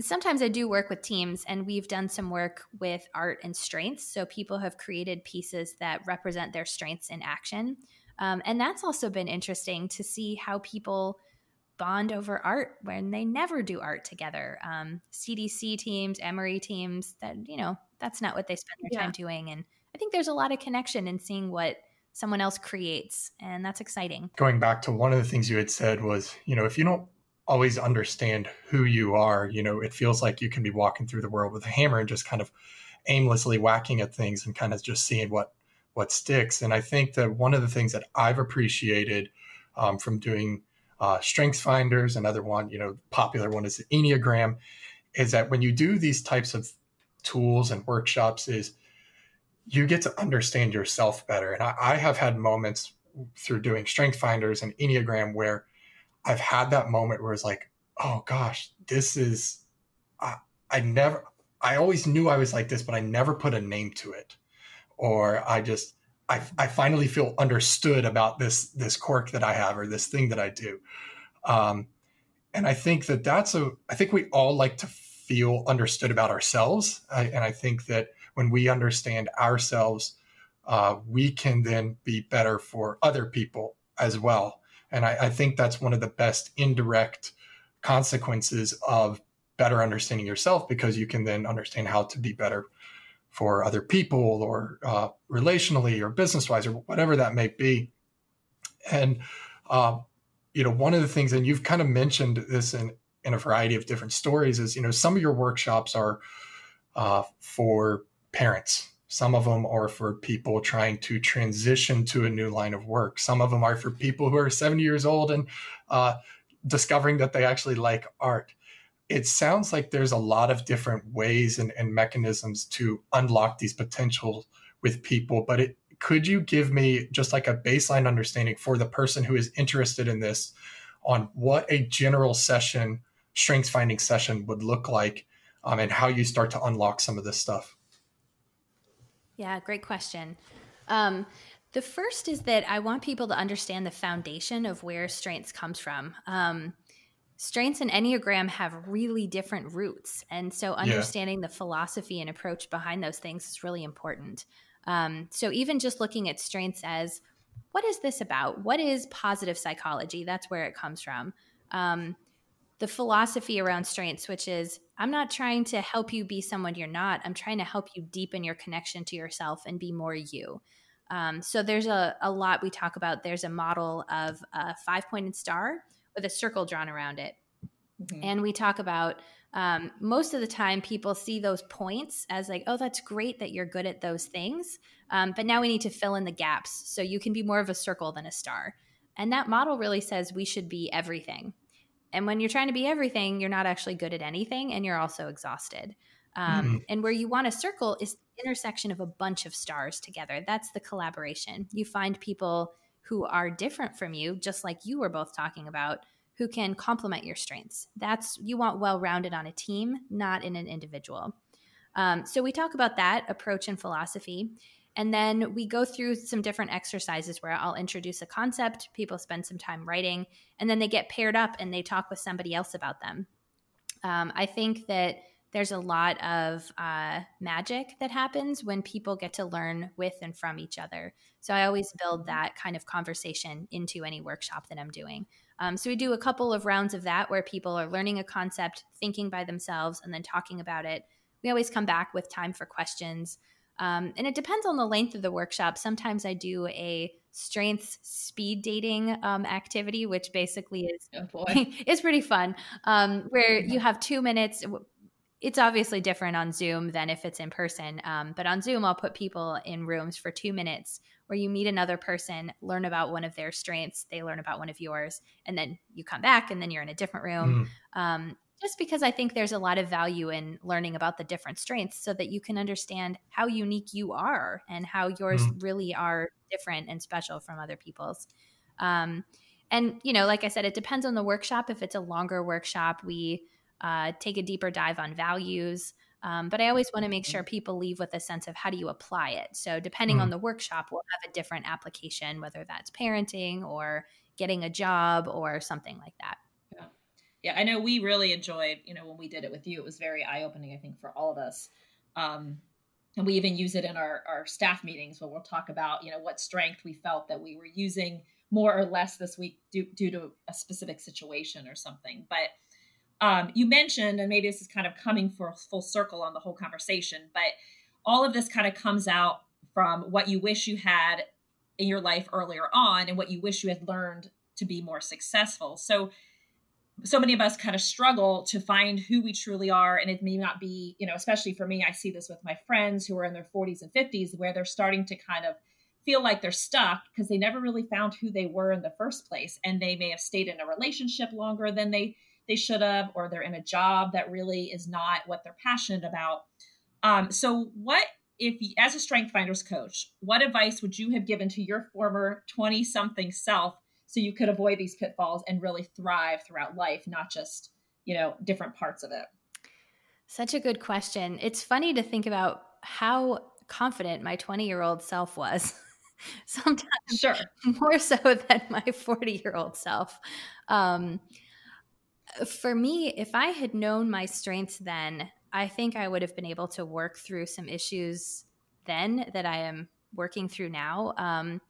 Speaker 2: sometimes I do work with teams, and we've done some work with art and strengths. So people have created pieces that represent their strengths in action. Um, and that's also been interesting to see how people bond over art when they never do art together. Um, CDC teams, Emory teams, that, you know, that's not what they spend their yeah. time doing. And I think there's a lot of connection in seeing what someone else creates and that's exciting
Speaker 1: going back to one of the things you had said was you know if you don't always understand who you are you know it feels like you can be walking through the world with a hammer and just kind of aimlessly whacking at things and kind of just seeing what what sticks and i think that one of the things that i've appreciated um, from doing uh, strengths finders another one you know popular one is the enneagram is that when you do these types of tools and workshops is you get to understand yourself better. And I, I, have had moments through doing strength finders and Enneagram where I've had that moment where it's like, oh gosh, this is, I, I never, I always knew I was like this, but I never put a name to it. Or I just, I, I finally feel understood about this, this quirk that I have or this thing that I do. Um, and I think that that's a, I think we all like to feel understood about ourselves. I, and I think that when we understand ourselves, uh, we can then be better for other people as well. And I, I think that's one of the best indirect consequences of better understanding yourself because you can then understand how to be better for other people or uh, relationally or business wise or whatever that may be. And, uh, you know, one of the things, and you've kind of mentioned this in, in a variety of different stories, is, you know, some of your workshops are uh, for parents. Some of them are for people trying to transition to a new line of work. Some of them are for people who are 70 years old and uh, discovering that they actually like art. It sounds like there's a lot of different ways and, and mechanisms to unlock these potentials with people, but it, could you give me just like a baseline understanding for the person who is interested in this on what a general session, strengths finding session would look like um, and how you start to unlock some of this stuff?
Speaker 2: Yeah, great question. Um, the first is that I want people to understand the foundation of where strengths comes from. Um, strengths and Enneagram have really different roots. And so understanding yeah. the philosophy and approach behind those things is really important. Um, so even just looking at strengths as what is this about? What is positive psychology? That's where it comes from. Um, the philosophy around strengths, which is I'm not trying to help you be someone you're not. I'm trying to help you deepen your connection to yourself and be more you. Um, so there's a, a lot we talk about. There's a model of a five pointed star with a circle drawn around it. Mm-hmm. And we talk about um, most of the time people see those points as like, oh, that's great that you're good at those things. Um, but now we need to fill in the gaps so you can be more of a circle than a star. And that model really says we should be everything. And when you're trying to be everything, you're not actually good at anything and you're also exhausted. Um, mm-hmm. And where you want a circle is the intersection of a bunch of stars together. That's the collaboration. You find people who are different from you, just like you were both talking about, who can complement your strengths. That's you want well rounded on a team, not in an individual. Um, so we talk about that approach and philosophy. And then we go through some different exercises where I'll introduce a concept, people spend some time writing, and then they get paired up and they talk with somebody else about them. Um, I think that there's a lot of uh, magic that happens when people get to learn with and from each other. So I always build mm-hmm. that kind of conversation into any workshop that I'm doing. Um, so we do a couple of rounds of that where people are learning a concept, thinking by themselves, and then talking about it. We always come back with time for questions. Um, and it depends on the length of the workshop. Sometimes I do a strengths speed dating um, activity, which basically is oh is pretty fun. Um, where you have two minutes it's obviously different on Zoom than if it's in person. Um, but on Zoom, I'll put people in rooms for two minutes where you meet another person, learn about one of their strengths, they learn about one of yours, and then you come back and then you're in a different room. Mm. Just because I think there's a lot of value in learning about the different strengths so that you can understand how unique you are and how yours mm. really are different and special from other people's. Um, and, you know, like I said, it depends on the workshop. If it's a longer workshop, we uh, take a deeper dive on values. Um, but I always want to make sure mm-hmm. people leave with a sense of how do you apply it. So, depending mm. on the workshop, we'll have a different application, whether that's parenting or getting a job or something like that.
Speaker 3: Yeah. I know we really enjoyed, you know, when we did it with you, it was very eye opening, I think, for all of us. Um, and we even use it in our, our staff meetings where we'll talk about, you know, what strength we felt that we were using more or less this week due, due to a specific situation or something. But um, you mentioned, and maybe this is kind of coming for full circle on the whole conversation, but all of this kind of comes out from what you wish you had in your life earlier on and what you wish you had learned to be more successful. So, so many of us kind of struggle to find who we truly are. And it may not be, you know, especially for me, I see this with my friends who are in their 40s and 50s, where they're starting to kind of feel like they're stuck because they never really found who they were in the first place. And they may have stayed in a relationship longer than they they should have, or they're in a job that really is not what they're passionate about. Um, so, what if, as a Strength Finders coach, what advice would you have given to your former 20 something self so you could avoid these pitfalls and really thrive throughout life, not just, you know, different parts of it?
Speaker 2: Such a good question. It's funny to think about how confident my 20 year old self was. Sometimes
Speaker 3: sure.
Speaker 2: more so than my 40 year old self. Um, for me, if I had known my strengths then, I think I would have been able to work through some issues then that I am working through now. Um,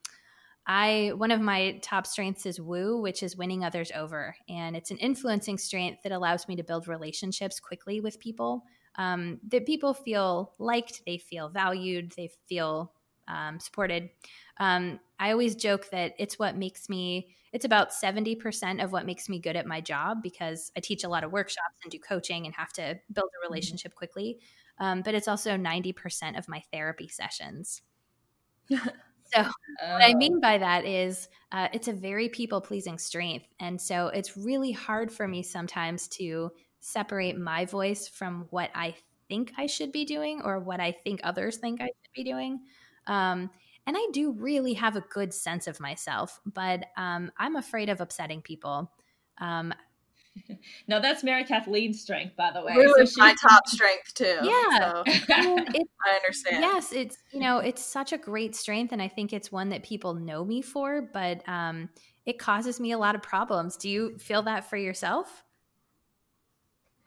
Speaker 2: I one of my top strengths is woo, which is winning others over, and it's an influencing strength that allows me to build relationships quickly with people. Um, that people feel liked, they feel valued, they feel um, supported. Um, I always joke that it's what makes me, it's about 70% of what makes me good at my job because I teach a lot of workshops and do coaching and have to build a mm-hmm. relationship quickly. Um, but it's also 90% of my therapy sessions. so, oh. what I mean oh. by that is uh, it's a very people pleasing strength. And so, it's really hard for me sometimes to separate my voice from what I think I should be doing or what I think others think I should be doing. Um, and I do really have a good sense of myself, but um, I'm afraid of upsetting people. Um,
Speaker 3: now that's Mary Kathleen's strength, by the way.
Speaker 4: Really, so my top strength too.
Speaker 2: Yeah,
Speaker 4: so. I understand.
Speaker 2: Yes, it's you know it's such a great strength, and I think it's one that people know me for. But um, it causes me a lot of problems. Do you feel that for yourself?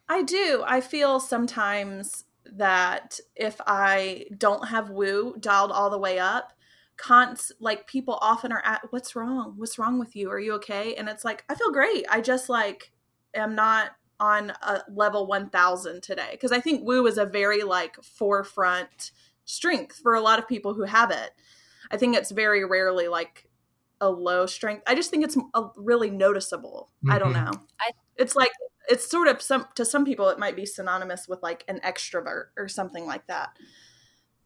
Speaker 4: I do. I feel sometimes that if I don't have woo dialed all the way up, cons like people often are at what's wrong? What's wrong with you? Are you okay? And it's like I feel great. I just like am not on a level 1000 today because I think woo is a very like forefront strength for a lot of people who have it. I think it's very rarely like a low strength. I just think it's a, really noticeable. Mm-hmm. I don't mm-hmm. know. I, it's like it's sort of some to some people it might be synonymous with like an extrovert or something like that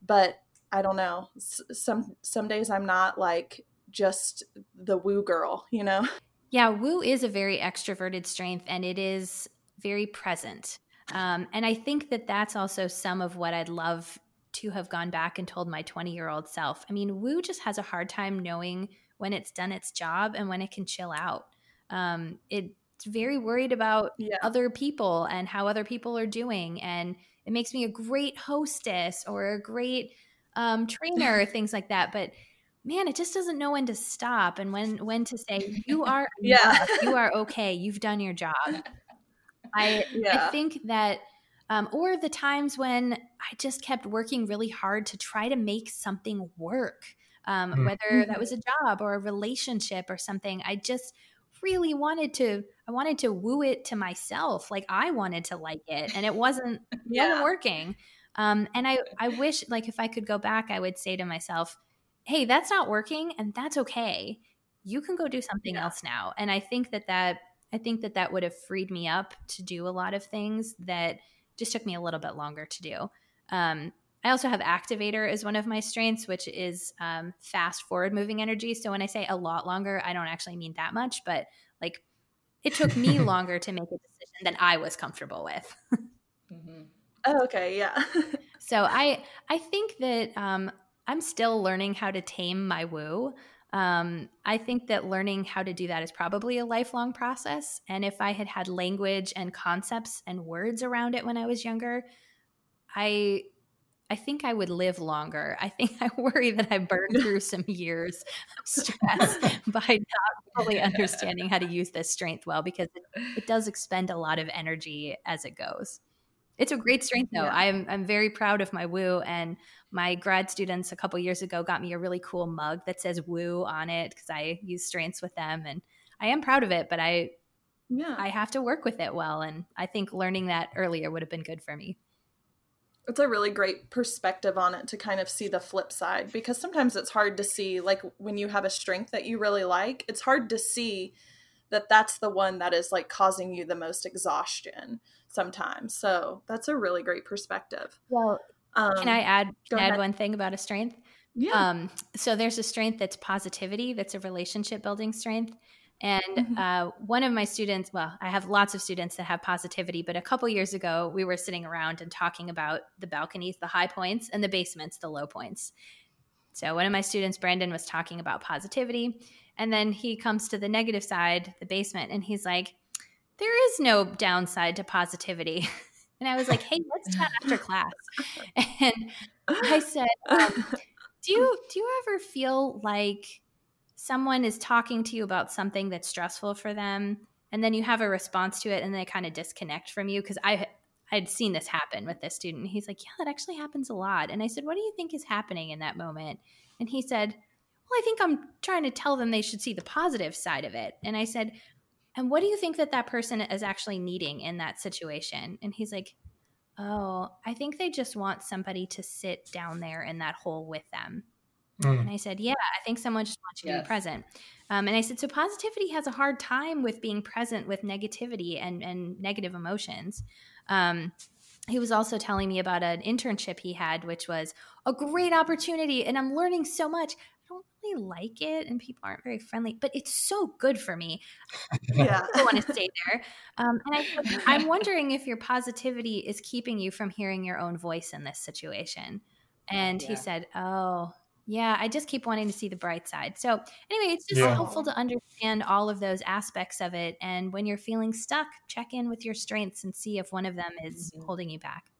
Speaker 4: but i don't know some some days i'm not like just the woo girl you know
Speaker 2: yeah woo is a very extroverted strength and it is very present um, and i think that that's also some of what i'd love to have gone back and told my 20 year old self i mean woo just has a hard time knowing when it's done its job and when it can chill out um, it very worried about yeah. other people and how other people are doing and it makes me a great hostess or a great um, trainer, things like that. But man, it just doesn't know when to stop and when when to say you are yeah you are okay, you've done your job. I yeah. I think that. Um, or the times when I just kept working really hard to try to make something work, um, mm-hmm. whether that was a job or a relationship or something. I just really wanted to I wanted to woo it to myself. Like I wanted to like it and it wasn't yeah. wasn't working. Um, and I I wish like if I could go back, I would say to myself, hey, that's not working and that's okay. You can go do something yeah. else now. And I think that that I think that that would have freed me up to do a lot of things that just took me a little bit longer to do. Um, I also have activator as one of my strengths, which is um, fast forward moving energy. So when I say a lot longer, I don't actually mean that much, but like it took me longer to make a decision than I was comfortable with.
Speaker 4: mm-hmm. oh, okay, yeah.
Speaker 2: so I I think that um, I'm still learning how to tame my woo. Um, I think that learning how to do that is probably a lifelong process. And if I had had language and concepts and words around it when I was younger, I I think I would live longer. I think I worry that I burned through some years of stress by not fully understanding how to use this strength well because it, it, does expend a lot of energy as it goes. It's a great strength though. Yeah. I'm I'm very proud of my woo and my grad students a couple years ago got me a really cool mug that says woo on it because I use strengths with them and I am proud of it, but I yeah. I have to work with it well and I think learning that earlier would have been good for me
Speaker 4: it's a really great perspective on it to kind of see the flip side because sometimes it's hard to see like when you have a strength that you really like it's hard to see that that's the one that is like causing you the most exhaustion sometimes so that's a really great perspective
Speaker 2: well um, can i add add one thing about a strength yeah. Um, so there's a strength that's positivity that's a relationship building strength and mm-hmm. uh, one of my students, well, I have lots of students that have positivity, but a couple years ago, we were sitting around and talking about the balconies, the high points, and the basements, the low points. So one of my students, Brandon, was talking about positivity. And then he comes to the negative side, the basement, and he's like, there is no downside to positivity. And I was like, hey, let's chat after class. And I said, um, do you do you ever feel like someone is talking to you about something that's stressful for them and then you have a response to it and they kind of disconnect from you because i i'd seen this happen with this student he's like yeah that actually happens a lot and i said what do you think is happening in that moment and he said well i think i'm trying to tell them they should see the positive side of it and i said and what do you think that that person is actually needing in that situation and he's like oh i think they just want somebody to sit down there in that hole with them Mm. And I said, Yeah, I think someone just wants you yes. to be present. Um, and I said, So positivity has a hard time with being present with negativity and, and negative emotions. Um, he was also telling me about an internship he had, which was a great opportunity. And I'm learning so much. I don't really like it, and people aren't very friendly, but it's so good for me. Yeah. I want to stay there. Um, and I, I'm wondering if your positivity is keeping you from hearing your own voice in this situation. And yeah. he said, Oh, yeah, I just keep wanting to see the bright side. So, anyway, it's just yeah. helpful to understand all of those aspects of it. And when you're feeling stuck, check in with your strengths and see if one of them is mm-hmm. holding you back.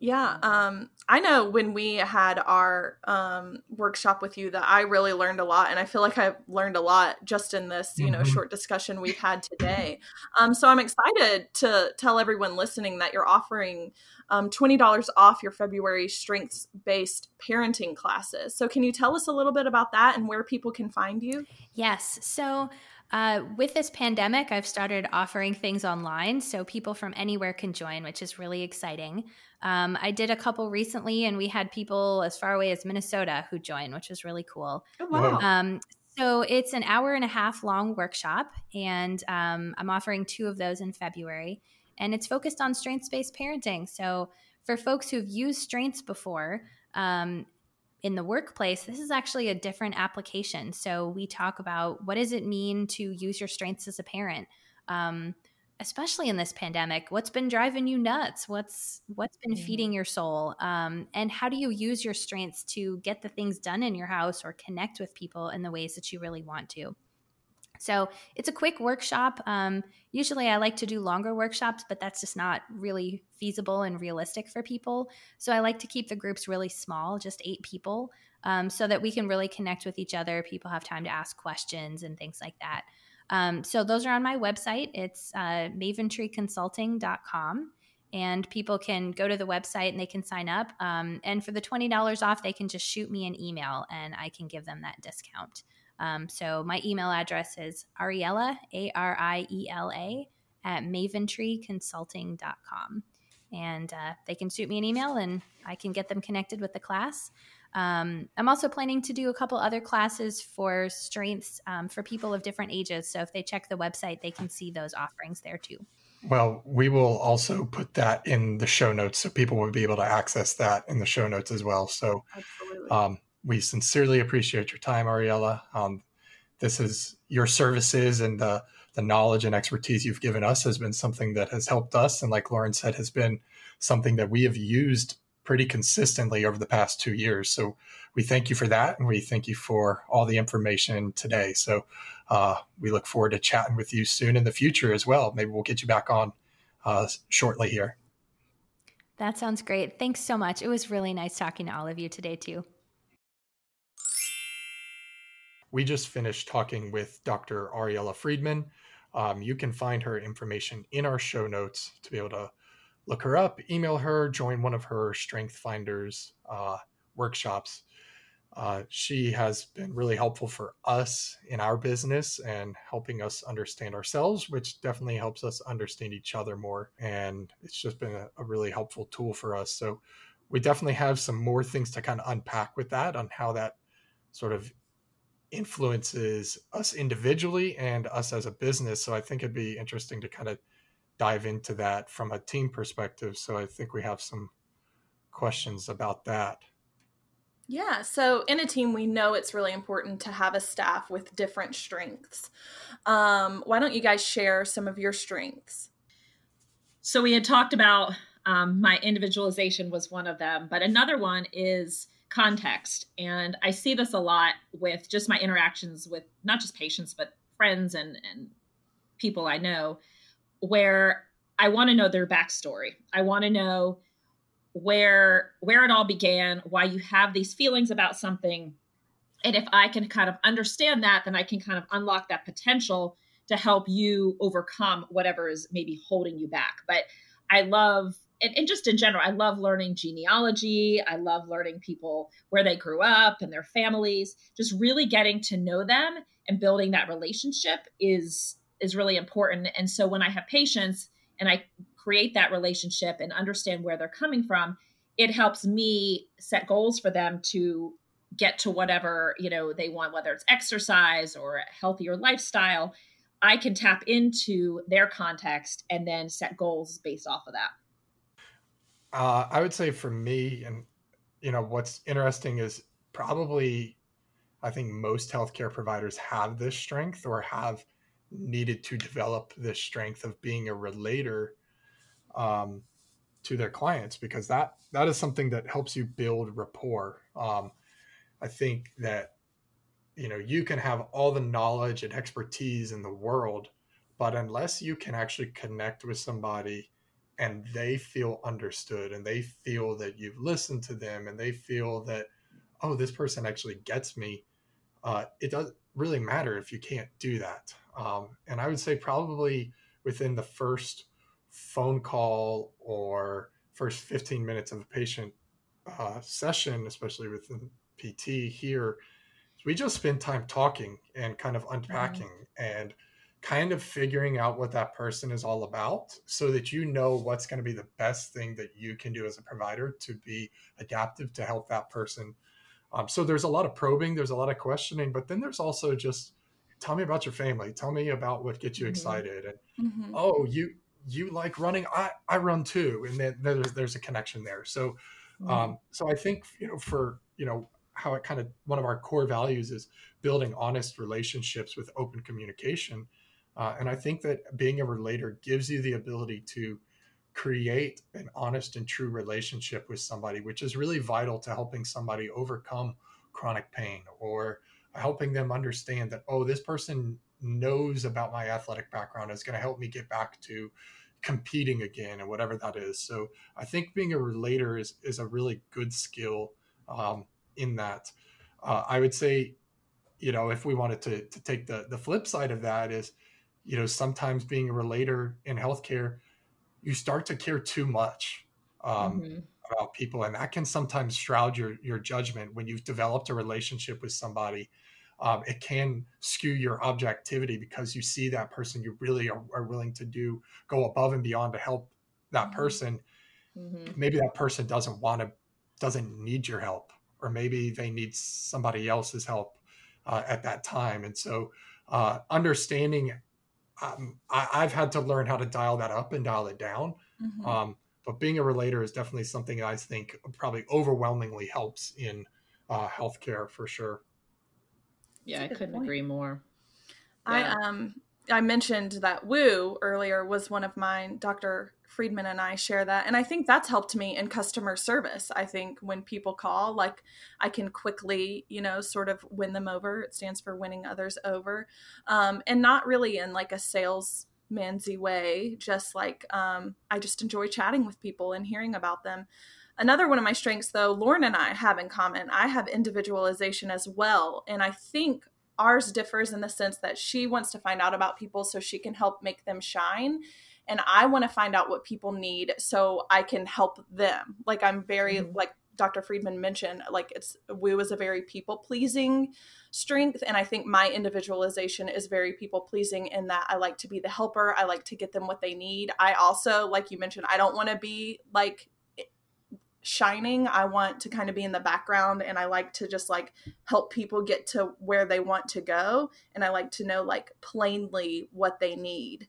Speaker 4: Yeah, um, I know when we had our um, workshop with you that I really learned a lot, and I feel like I've learned a lot just in this, you know, mm-hmm. short discussion we've had today. Um, so I'm excited to tell everyone listening that you're offering um, $20 off your February strengths based parenting classes. So, can you tell us a little bit about that and where people can find you?
Speaker 2: Yes. So, uh, with this pandemic, I've started offering things online so people from anywhere can join, which is really exciting. Um, I did a couple recently, and we had people as far away as Minnesota who joined, which was really cool. Oh, wow. Um, so it's an hour and a half long workshop, and um, I'm offering two of those in February and it's focused on strengths based parenting. So, for folks who've used strengths before, um, in the workplace, this is actually a different application. So we talk about what does it mean to use your strengths as a parent, um, especially in this pandemic. What's been driving you nuts? What's what's been mm-hmm. feeding your soul? Um, and how do you use your strengths to get the things done in your house or connect with people in the ways that you really want to? So it's a quick workshop. Um, usually I like to do longer workshops, but that's just not really feasible and realistic for people. So I like to keep the groups really small, just eight people, um, so that we can really connect with each other. People have time to ask questions and things like that. Um, so those are on my website. It's uh, maventreeconsulting.com. And people can go to the website and they can sign up. Um, and for the $20 off, they can just shoot me an email and I can give them that discount. Um, so my email address is Ariela, A R I E L A, at maventreeconsulting.com. And uh, they can shoot me an email and I can get them connected with the class. Um, I'm also planning to do a couple other classes for strengths um, for people of different ages. So if they check the website, they can see those offerings there too.
Speaker 1: Well, we will also put that in the show notes so people will be able to access that in the show notes as well. So, um, we sincerely appreciate your time, Ariela. Um, this is your services and the, the knowledge and expertise you've given us has been something that has helped us. And like Lauren said, has been something that we have used pretty consistently over the past two years. So we thank you for that. And we thank you for all the information today. So uh, we look forward to chatting with you soon in the future as well. Maybe we'll get you back on uh, shortly here.
Speaker 2: That sounds great. Thanks so much. It was really nice talking to all of you today, too.
Speaker 1: We just finished talking with Dr. Ariela Friedman. Um, you can find her information in our show notes to be able to look her up, email her, join one of her Strength Finders uh, workshops. Uh, she has been really helpful for us in our business and helping us understand ourselves, which definitely helps us understand each other more. And it's just been a, a really helpful tool for us. So we definitely have some more things to kind of unpack with that on how that sort of influences us individually and us as a business. So I think it'd be interesting to kind of dive into that from a team perspective. So I think we have some questions about that.
Speaker 4: Yeah, so in a team, we know it's really important to have a staff with different strengths. Um, why don't you guys share some of your strengths?
Speaker 3: So we had talked about um, my individualization was one of them, but another one is context. And I see this a lot with just my interactions with not just patients, but friends and, and people I know, where I want to know their backstory. I want to know where where it all began, why you have these feelings about something. And if I can kind of understand that, then I can kind of unlock that potential to help you overcome whatever is maybe holding you back. But I love and, and, just in general, I love learning genealogy. I love learning people where they grew up and their families. Just really getting to know them and building that relationship is is really important. And so when I have patients and I create that relationship and understand where they're coming from, it helps me set goals for them to get to whatever you know they want, whether it's exercise or a healthier lifestyle. I can tap into their context and then set goals based off of that.
Speaker 1: Uh, I would say for me, and you know, what's interesting is probably, I think most healthcare providers have this strength or have needed to develop this strength of being a relator um, to their clients because that that is something that helps you build rapport. Um, I think that you know you can have all the knowledge and expertise in the world, but unless you can actually connect with somebody and they feel understood and they feel that you've listened to them and they feel that oh this person actually gets me uh, it doesn't really matter if you can't do that um, and i would say probably within the first phone call or first 15 minutes of a patient uh, session especially with the pt here we just spend time talking and kind of unpacking mm-hmm. and kind of figuring out what that person is all about so that you know what's going to be the best thing that you can do as a provider to be adaptive to help that person. Um, so there's a lot of probing, there's a lot of questioning, but then there's also just tell me about your family, tell me about what gets you mm-hmm. excited, and mm-hmm. oh, you you like running, I I run too, and then there's there's a connection there. So mm-hmm. um, so I think you know for you know how it kind of one of our core values is building honest relationships with open communication uh, and I think that being a relator gives you the ability to create an honest and true relationship with somebody, which is really vital to helping somebody overcome chronic pain or helping them understand that, oh, this person knows about my athletic background is going to help me get back to competing again and whatever that is. So I think being a relator is is a really good skill um, in that. Uh, I would say, you know, if we wanted to to take the the flip side of that is, you know, sometimes being a relator in healthcare, you start to care too much. Um, mm-hmm about people and that can sometimes shroud your your judgment when you've developed a relationship with somebody um, it can skew your objectivity because you see that person you really are, are willing to do go above and beyond to help that mm-hmm. person mm-hmm. maybe that person doesn't want to doesn't need your help or maybe they need somebody else's help uh, at that time and so uh, understanding um, I, have had to learn how to dial that up and dial it down mm-hmm. um, but being a relator is definitely something I think probably overwhelmingly helps in uh, healthcare for sure.
Speaker 3: Yeah, I couldn't point. agree more.
Speaker 4: Yeah. I um I mentioned that Woo earlier was one of mine. Dr. Friedman and I share that. And I think that's helped me in customer service. I think when people call, like I can quickly, you know, sort of win them over. It stands for winning others over. Um, and not really in like a sales mansy way just like um, i just enjoy chatting with people and hearing about them another one of my strengths though lauren and i have in common i have individualization as well and i think ours differs in the sense that she wants to find out about people so she can help make them shine and i want to find out what people need so i can help them like i'm very mm-hmm. like Dr. Friedman mentioned, like it's Woo is a very people pleasing strength. And I think my individualization is very people pleasing in that I like to be the helper. I like to get them what they need. I also, like you mentioned, I don't want to be like shining. I want to kind of be in the background and I like to just like help people get to where they want to go. And I like to know like plainly what they need.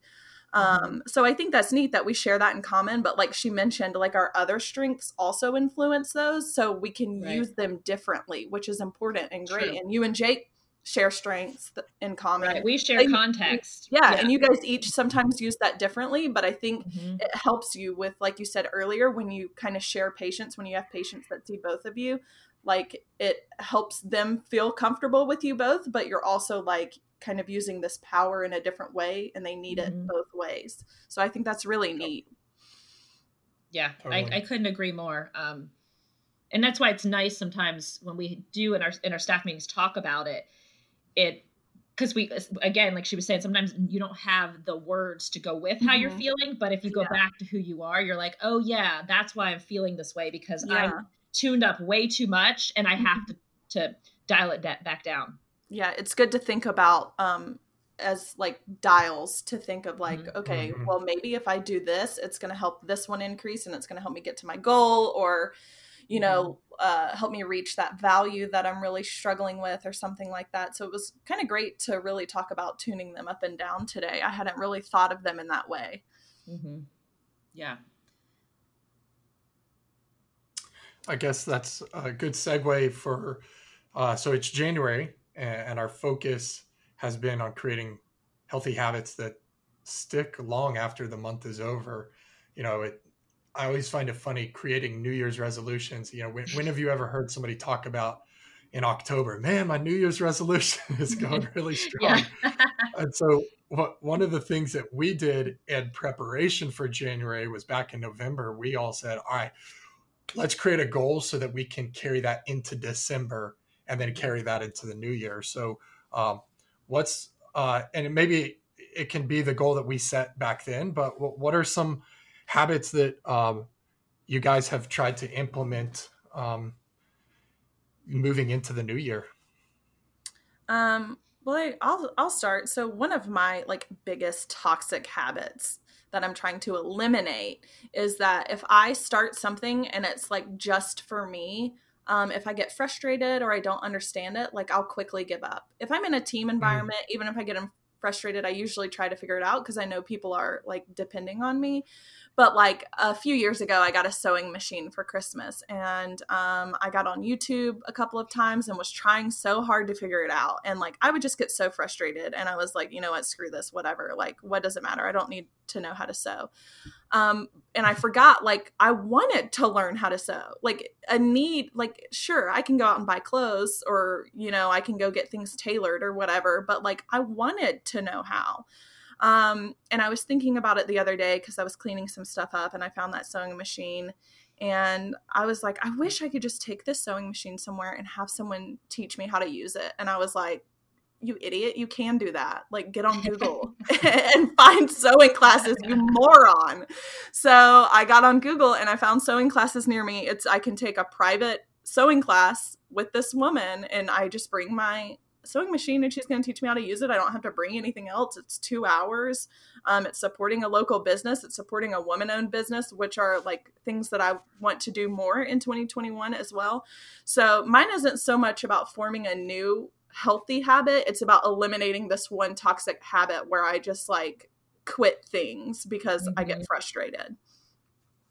Speaker 4: Mm-hmm. Um, so I think that's neat that we share that in common. But like she mentioned, like our other strengths also influence those, so we can right. use them differently, which is important and great. True. And you and Jake share strengths in common.
Speaker 3: Right. We share and, context.
Speaker 4: Yeah, yeah, and you guys each sometimes use that differently, but I think mm-hmm. it helps you with, like you said earlier, when you kind of share patients, when you have patients that see both of you, like it helps them feel comfortable with you both, but you're also like kind of using this power in a different way and they need mm-hmm. it both ways. So I think that's really neat.
Speaker 3: Yeah, totally. I, I couldn't agree more. Um, and that's why it's nice sometimes when we do in our in our staff meetings talk about it. It because we again, like she was saying, sometimes you don't have the words to go with how mm-hmm. you're feeling. But if you go yeah. back to who you are, you're like, oh yeah, that's why I'm feeling this way because yeah. I'm tuned up way too much, and I have mm-hmm. to to dial it back down
Speaker 4: yeah it's good to think about um as like dials to think of like mm-hmm. okay mm-hmm. well maybe if i do this it's going to help this one increase and it's going to help me get to my goal or you know mm-hmm. uh, help me reach that value that i'm really struggling with or something like that so it was kind of great to really talk about tuning them up and down today i hadn't really thought of them in that way
Speaker 3: mm-hmm. yeah
Speaker 1: i guess that's a good segue for uh, so it's january and our focus has been on creating healthy habits that stick long after the month is over. You know, it. I always find it funny creating New Year's resolutions. You know, when, when have you ever heard somebody talk about in October, man, my New Year's resolution is going really strong. and so, what one of the things that we did in preparation for January was back in November. We all said, "All right, let's create a goal so that we can carry that into December and then carry that into the new year. So, um, what's uh, and maybe it can be the goal that we set back then, but what are some habits that um, you guys have tried to implement um, moving into the new year?
Speaker 4: Um, well, I'll I'll start. So one of my like biggest toxic habits that I'm trying to eliminate is that if I start something and it's like just for me, um, if I get frustrated or I don't understand it, like I'll quickly give up. If I'm in a team mm. environment, mm. even if I get frustrated, I usually try to figure it out because I know people are like depending on me. But like a few years ago, I got a sewing machine for Christmas and um, I got on YouTube a couple of times and was trying so hard to figure it out. And like I would just get so frustrated and I was like, you know what, screw this, whatever. Like, what does it matter? I don't need to know how to sew. Um, and I forgot, like, I wanted to learn how to sew. Like, a need, like, sure, I can go out and buy clothes or, you know, I can go get things tailored or whatever, but like, I wanted to know how. Um, and I was thinking about it the other day because I was cleaning some stuff up and I found that sewing machine. And I was like, I wish I could just take this sewing machine somewhere and have someone teach me how to use it. And I was like, you idiot, you can do that. Like, get on Google and find sewing classes, you moron. So I got on Google and I found sewing classes near me. It's, I can take a private sewing class with this woman and I just bring my sewing machine and she's going to teach me how to use it. I don't have to bring anything else. It's two hours. Um, it's supporting a local business. It's supporting a woman owned business, which are like things that I want to do more in 2021 as well. So mine isn't so much about forming a new healthy habit. It's about eliminating this one toxic habit where I just like quit things because mm-hmm. I get mm-hmm. frustrated.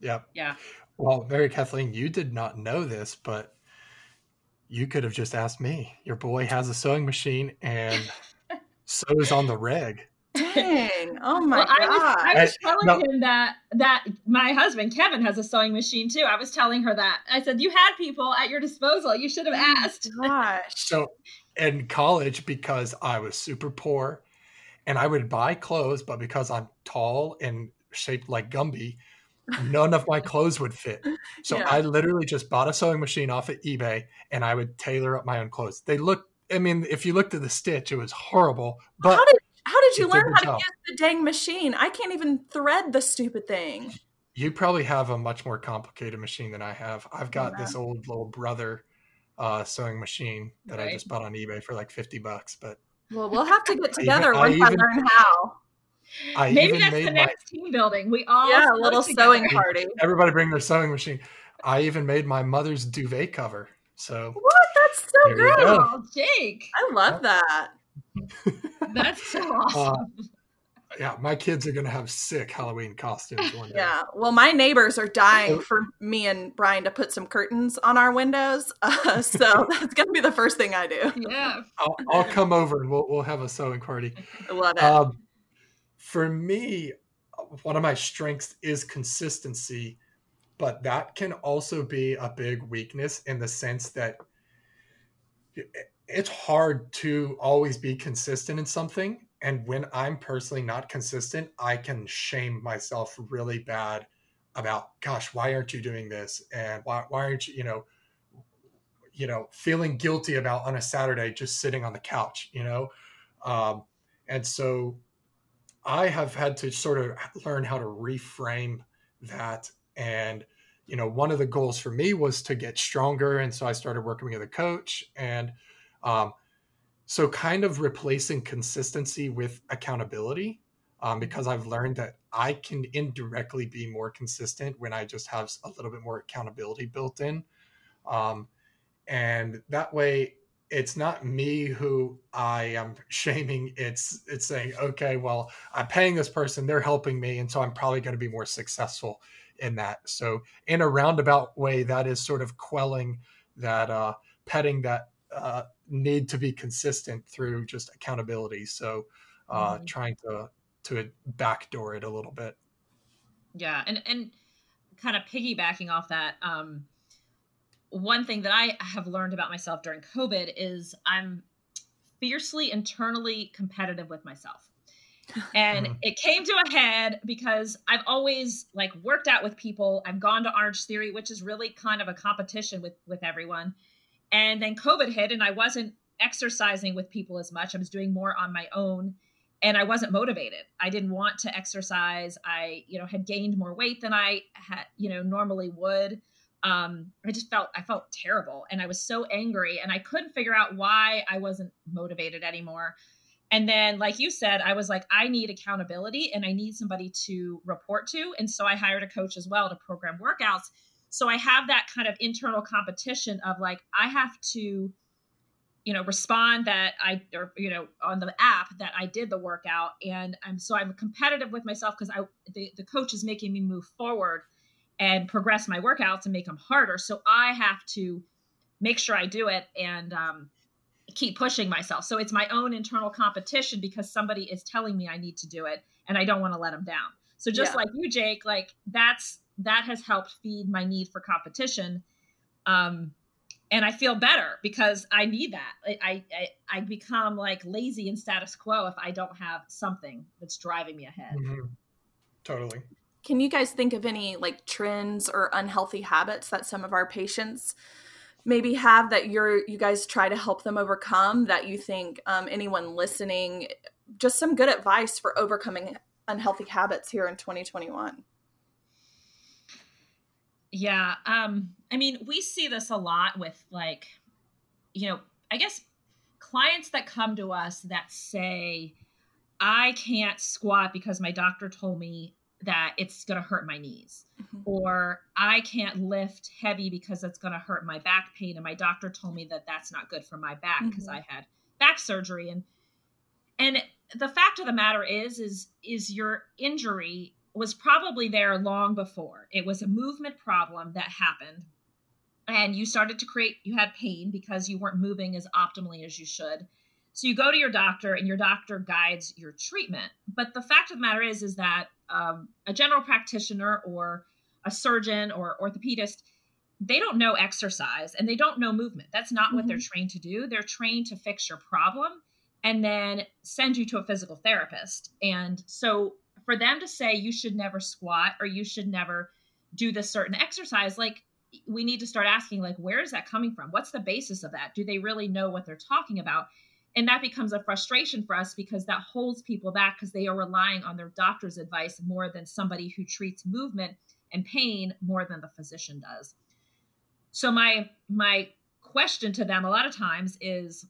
Speaker 1: Yeah.
Speaker 3: Yeah.
Speaker 1: Well, Mary Kathleen, you did not know this, but you could have just asked me. Your boy has a sewing machine and sews on the reg.
Speaker 4: Dang! Oh my well, god! I
Speaker 3: was, I was telling no. him that that my husband Kevin has a sewing machine too. I was telling her that. I said you had people at your disposal. You should have oh asked.
Speaker 4: gosh!
Speaker 1: So in college, because I was super poor, and I would buy clothes, but because I'm tall and shaped like Gumby, none of my clothes would fit. So yeah. I literally just bought a sewing machine off of eBay and I would tailor up my own clothes. They look I mean, if you looked at the stitch, it was horrible. But
Speaker 4: how did how did you learn how to use the dang machine? I can't even thread the stupid thing.
Speaker 1: You probably have a much more complicated machine than I have. I've got yeah. this old little brother uh, sewing machine that right. I just bought on eBay for like fifty bucks. But
Speaker 4: well, we'll have to get together I even, once I, even, I learn how.
Speaker 3: I Maybe that's the next my, team building. We all
Speaker 4: yeah, a little together. sewing party.
Speaker 1: Everybody bring their sewing machine. I even made my mother's duvet cover. So
Speaker 4: what? That's so good,
Speaker 3: oh, Jake.
Speaker 4: I love that.
Speaker 3: that's so uh, awesome. Uh,
Speaker 1: yeah, my kids are gonna have sick Halloween costumes one day.
Speaker 4: Yeah, well, my neighbors are dying for me and Brian to put some curtains on our windows, uh, so that's gonna be the first thing I do.
Speaker 3: Yeah,
Speaker 1: I'll, I'll come over and we'll we'll have a sewing party.
Speaker 4: I love it. Um,
Speaker 1: for me, one of my strengths is consistency, but that can also be a big weakness in the sense that it's hard to always be consistent in something. And when I'm personally not consistent, I can shame myself really bad about, gosh, why aren't you doing this? And why, why aren't you, you know, you know, feeling guilty about on a Saturday just sitting on the couch, you know? Um, and so I have had to sort of learn how to reframe that. And, you know, one of the goals for me was to get stronger. And so I started working with a coach. And um, so kind of replacing consistency with accountability. Um, because I've learned that I can indirectly be more consistent when I just have a little bit more accountability built in. Um, and that way it's not me who I am shaming. It's it's saying, okay, well, I'm paying this person, they're helping me, and so I'm probably going to be more successful in that. So in a roundabout way, that is sort of quelling that uh, petting that uh, need to be consistent through just accountability. So uh, mm-hmm. trying to to backdoor it a little bit.
Speaker 3: Yeah, and and kind of piggybacking off that. Um, one thing that I have learned about myself during COVID is I'm fiercely internally competitive with myself. And mm-hmm. it came to a head because I've always like worked out with people. I've gone to Orange Theory, which is really kind of a competition with with everyone. And then COVID hit and I wasn't exercising with people as much. I was doing more on my own and I wasn't motivated. I didn't want to exercise. I, you know, had gained more weight than I had, you know, normally would um i just felt i felt terrible and i was so angry and i couldn't figure out why i wasn't motivated anymore. And then like you said i was like i need accountability and i need somebody to report to and so i hired a coach as well to program workouts. So i have that kind of internal competition of like i have to you know respond that i or you know on the app that i did the workout and i'm so i'm competitive with myself because i the, the coach is making me move forward and progress my workouts and make them harder. So I have to make sure I do it and um, keep pushing myself. So it's my own internal competition because somebody is telling me I need to do it and I don't want to let them down. So just yeah. like you, Jake, like that's that has helped feed my need for competition. Um, and I feel better because I need that. I, I I become like lazy and status quo if I don't have something that's driving me ahead.
Speaker 1: Mm-hmm. Totally.
Speaker 4: Can you guys think of any like trends or unhealthy habits that some of our patients maybe have that you're you guys try to help them overcome that you think um, anyone listening just some good advice for overcoming unhealthy habits here in 2021
Speaker 3: yeah um i mean we see this a lot with like you know i guess clients that come to us that say i can't squat because my doctor told me that it's going to hurt my knees. Mm-hmm. or i can't lift heavy because it's going to hurt my back pain and my doctor told me that that's not good for my back because mm-hmm. i had back surgery. And and the fact of the matter is is is your injury was probably there long before. It was a movement problem that happened and you started to create you had pain because you weren't moving as optimally as you should. So you go to your doctor and your doctor guides your treatment. But the fact of the matter is is that um, a general practitioner or a surgeon or orthopedist they don't know exercise and they don't know movement. That's not mm-hmm. what they're mm-hmm. trained to do. They're trained to fix your problem and then send you to a physical therapist. And so for them to say you should never squat or you should never do this certain exercise like we need to start asking like where is that coming from? What's the basis of that? Do they really know what they're talking about and that becomes a frustration for us because that holds people back because they are relying on their doctor's advice more than somebody who treats movement and pain more than the physician does. So my my question to them a lot of times is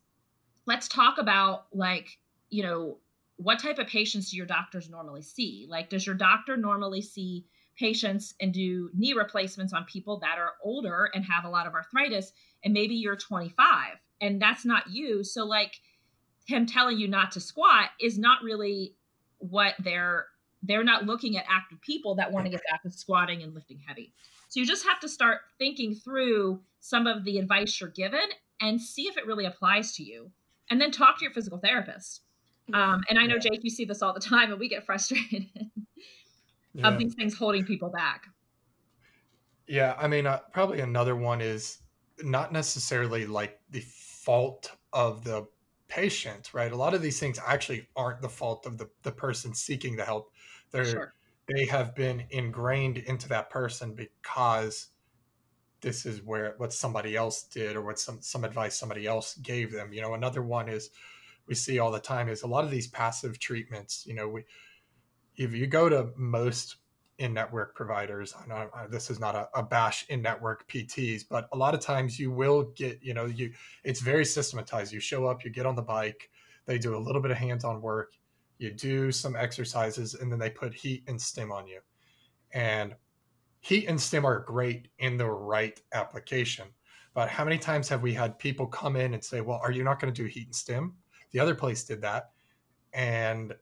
Speaker 3: let's talk about like you know what type of patients do your doctors normally see? Like does your doctor normally see patients and do knee replacements on people that are older and have a lot of arthritis and maybe you're 25 and that's not you? So like him telling you not to squat is not really what they're they're not looking at active people that want to get back to squatting and lifting heavy. So you just have to start thinking through some of the advice you're given and see if it really applies to you. And then talk to your physical therapist. Um, and i know jake you see this all the time and we get frustrated yeah. of these things holding people back.
Speaker 1: Yeah i mean uh, probably another one is not necessarily like the fault of the patient, right? A lot of these things actually aren't the fault of the, the person seeking the help. They're sure. they have been ingrained into that person because this is where what somebody else did or what some some advice somebody else gave them. You know, another one is we see all the time is a lot of these passive treatments. You know, we if you go to most in network providers. I know this is not a, a, bash in network PTs, but a lot of times you will get, you know, you it's very systematized. You show up, you get on the bike, they do a little bit of hands-on work, you do some exercises, and then they put heat and stim on you. And heat and stim are great in the right application. But how many times have we had people come in and say, Well, are you not going to do heat and stim? The other place did that. And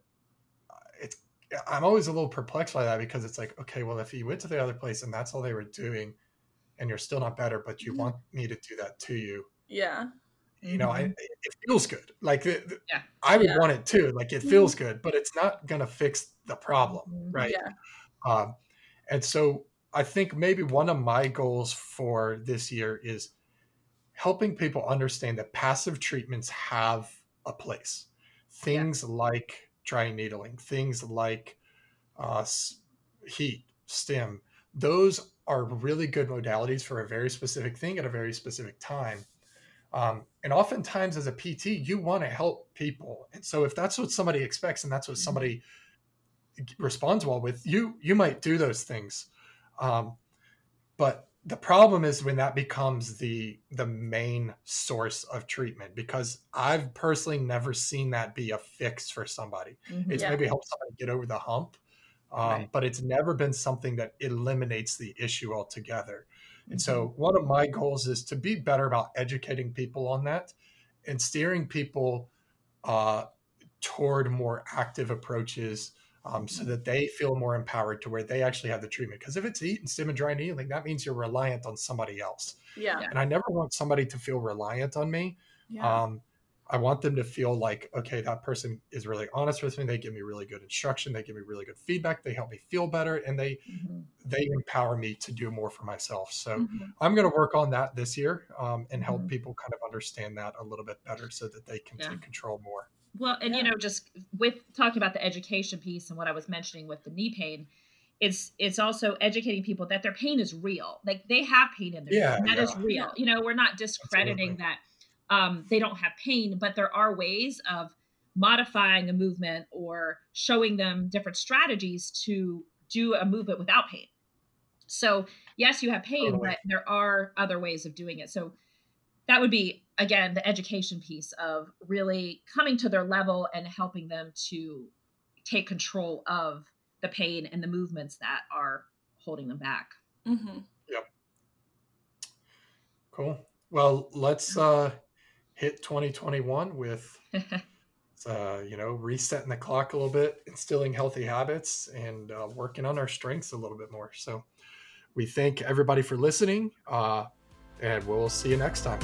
Speaker 1: I'm always a little perplexed by that because it's like, okay, well, if you went to the other place and that's all they were doing, and you're still not better, but you mm-hmm. want me to do that to you,
Speaker 4: yeah,
Speaker 1: you know, mm-hmm. I, it feels good. Like, yeah. I would yeah. want it too. Like, it mm-hmm. feels good, but it's not gonna fix the problem, mm-hmm. right?
Speaker 4: Yeah.
Speaker 1: Um, and so I think maybe one of my goals for this year is helping people understand that passive treatments have a place. Things yeah. like dry needling, things like uh, heat, stim. Those are really good modalities for a very specific thing at a very specific time. Um, and oftentimes, as a PT, you want to help people, and so if that's what somebody expects and that's what mm-hmm. somebody responds well with, you you might do those things. Um, but the problem is when that becomes the the main source of treatment because i've personally never seen that be a fix for somebody mm-hmm, it's yeah. maybe help somebody get over the hump um, right. but it's never been something that eliminates the issue altogether mm-hmm. and so mm-hmm. one of my goals is to be better about educating people on that and steering people uh, toward more active approaches um, so that they feel more empowered to where they actually have the treatment. Because if it's heat and stim and dry needling, that means you're reliant on somebody else.
Speaker 4: Yeah.
Speaker 1: And I never want somebody to feel reliant on me. Yeah. Um, I want them to feel like, okay, that person is really honest with me. They give me really good instruction. They give me really good feedback. They help me feel better, and they mm-hmm. they empower me to do more for myself. So mm-hmm. I'm going to work on that this year um, and help mm-hmm. people kind of understand that a little bit better, so that they can yeah. take control more.
Speaker 3: Well, and yeah. you know, just with talking about the education piece and what I was mentioning with the knee pain, it's it's also educating people that their pain is real. Like they have pain in their yeah, knee. That yeah. is real. You know, we're not discrediting Absolutely. that um, they don't have pain, but there are ways of modifying a movement or showing them different strategies to do a movement without pain. So, yes, you have pain, totally. but there are other ways of doing it. So, that would be, again, the education piece of really coming to their level and helping them to take control of the pain and the movements that are holding them back.
Speaker 1: Mm-hmm. Yep. Cool. Well, let's uh, hit 2021 with uh, you know resetting the clock a little bit instilling healthy habits and uh, working on our strengths a little bit more so we thank everybody for listening uh, and we'll see you next time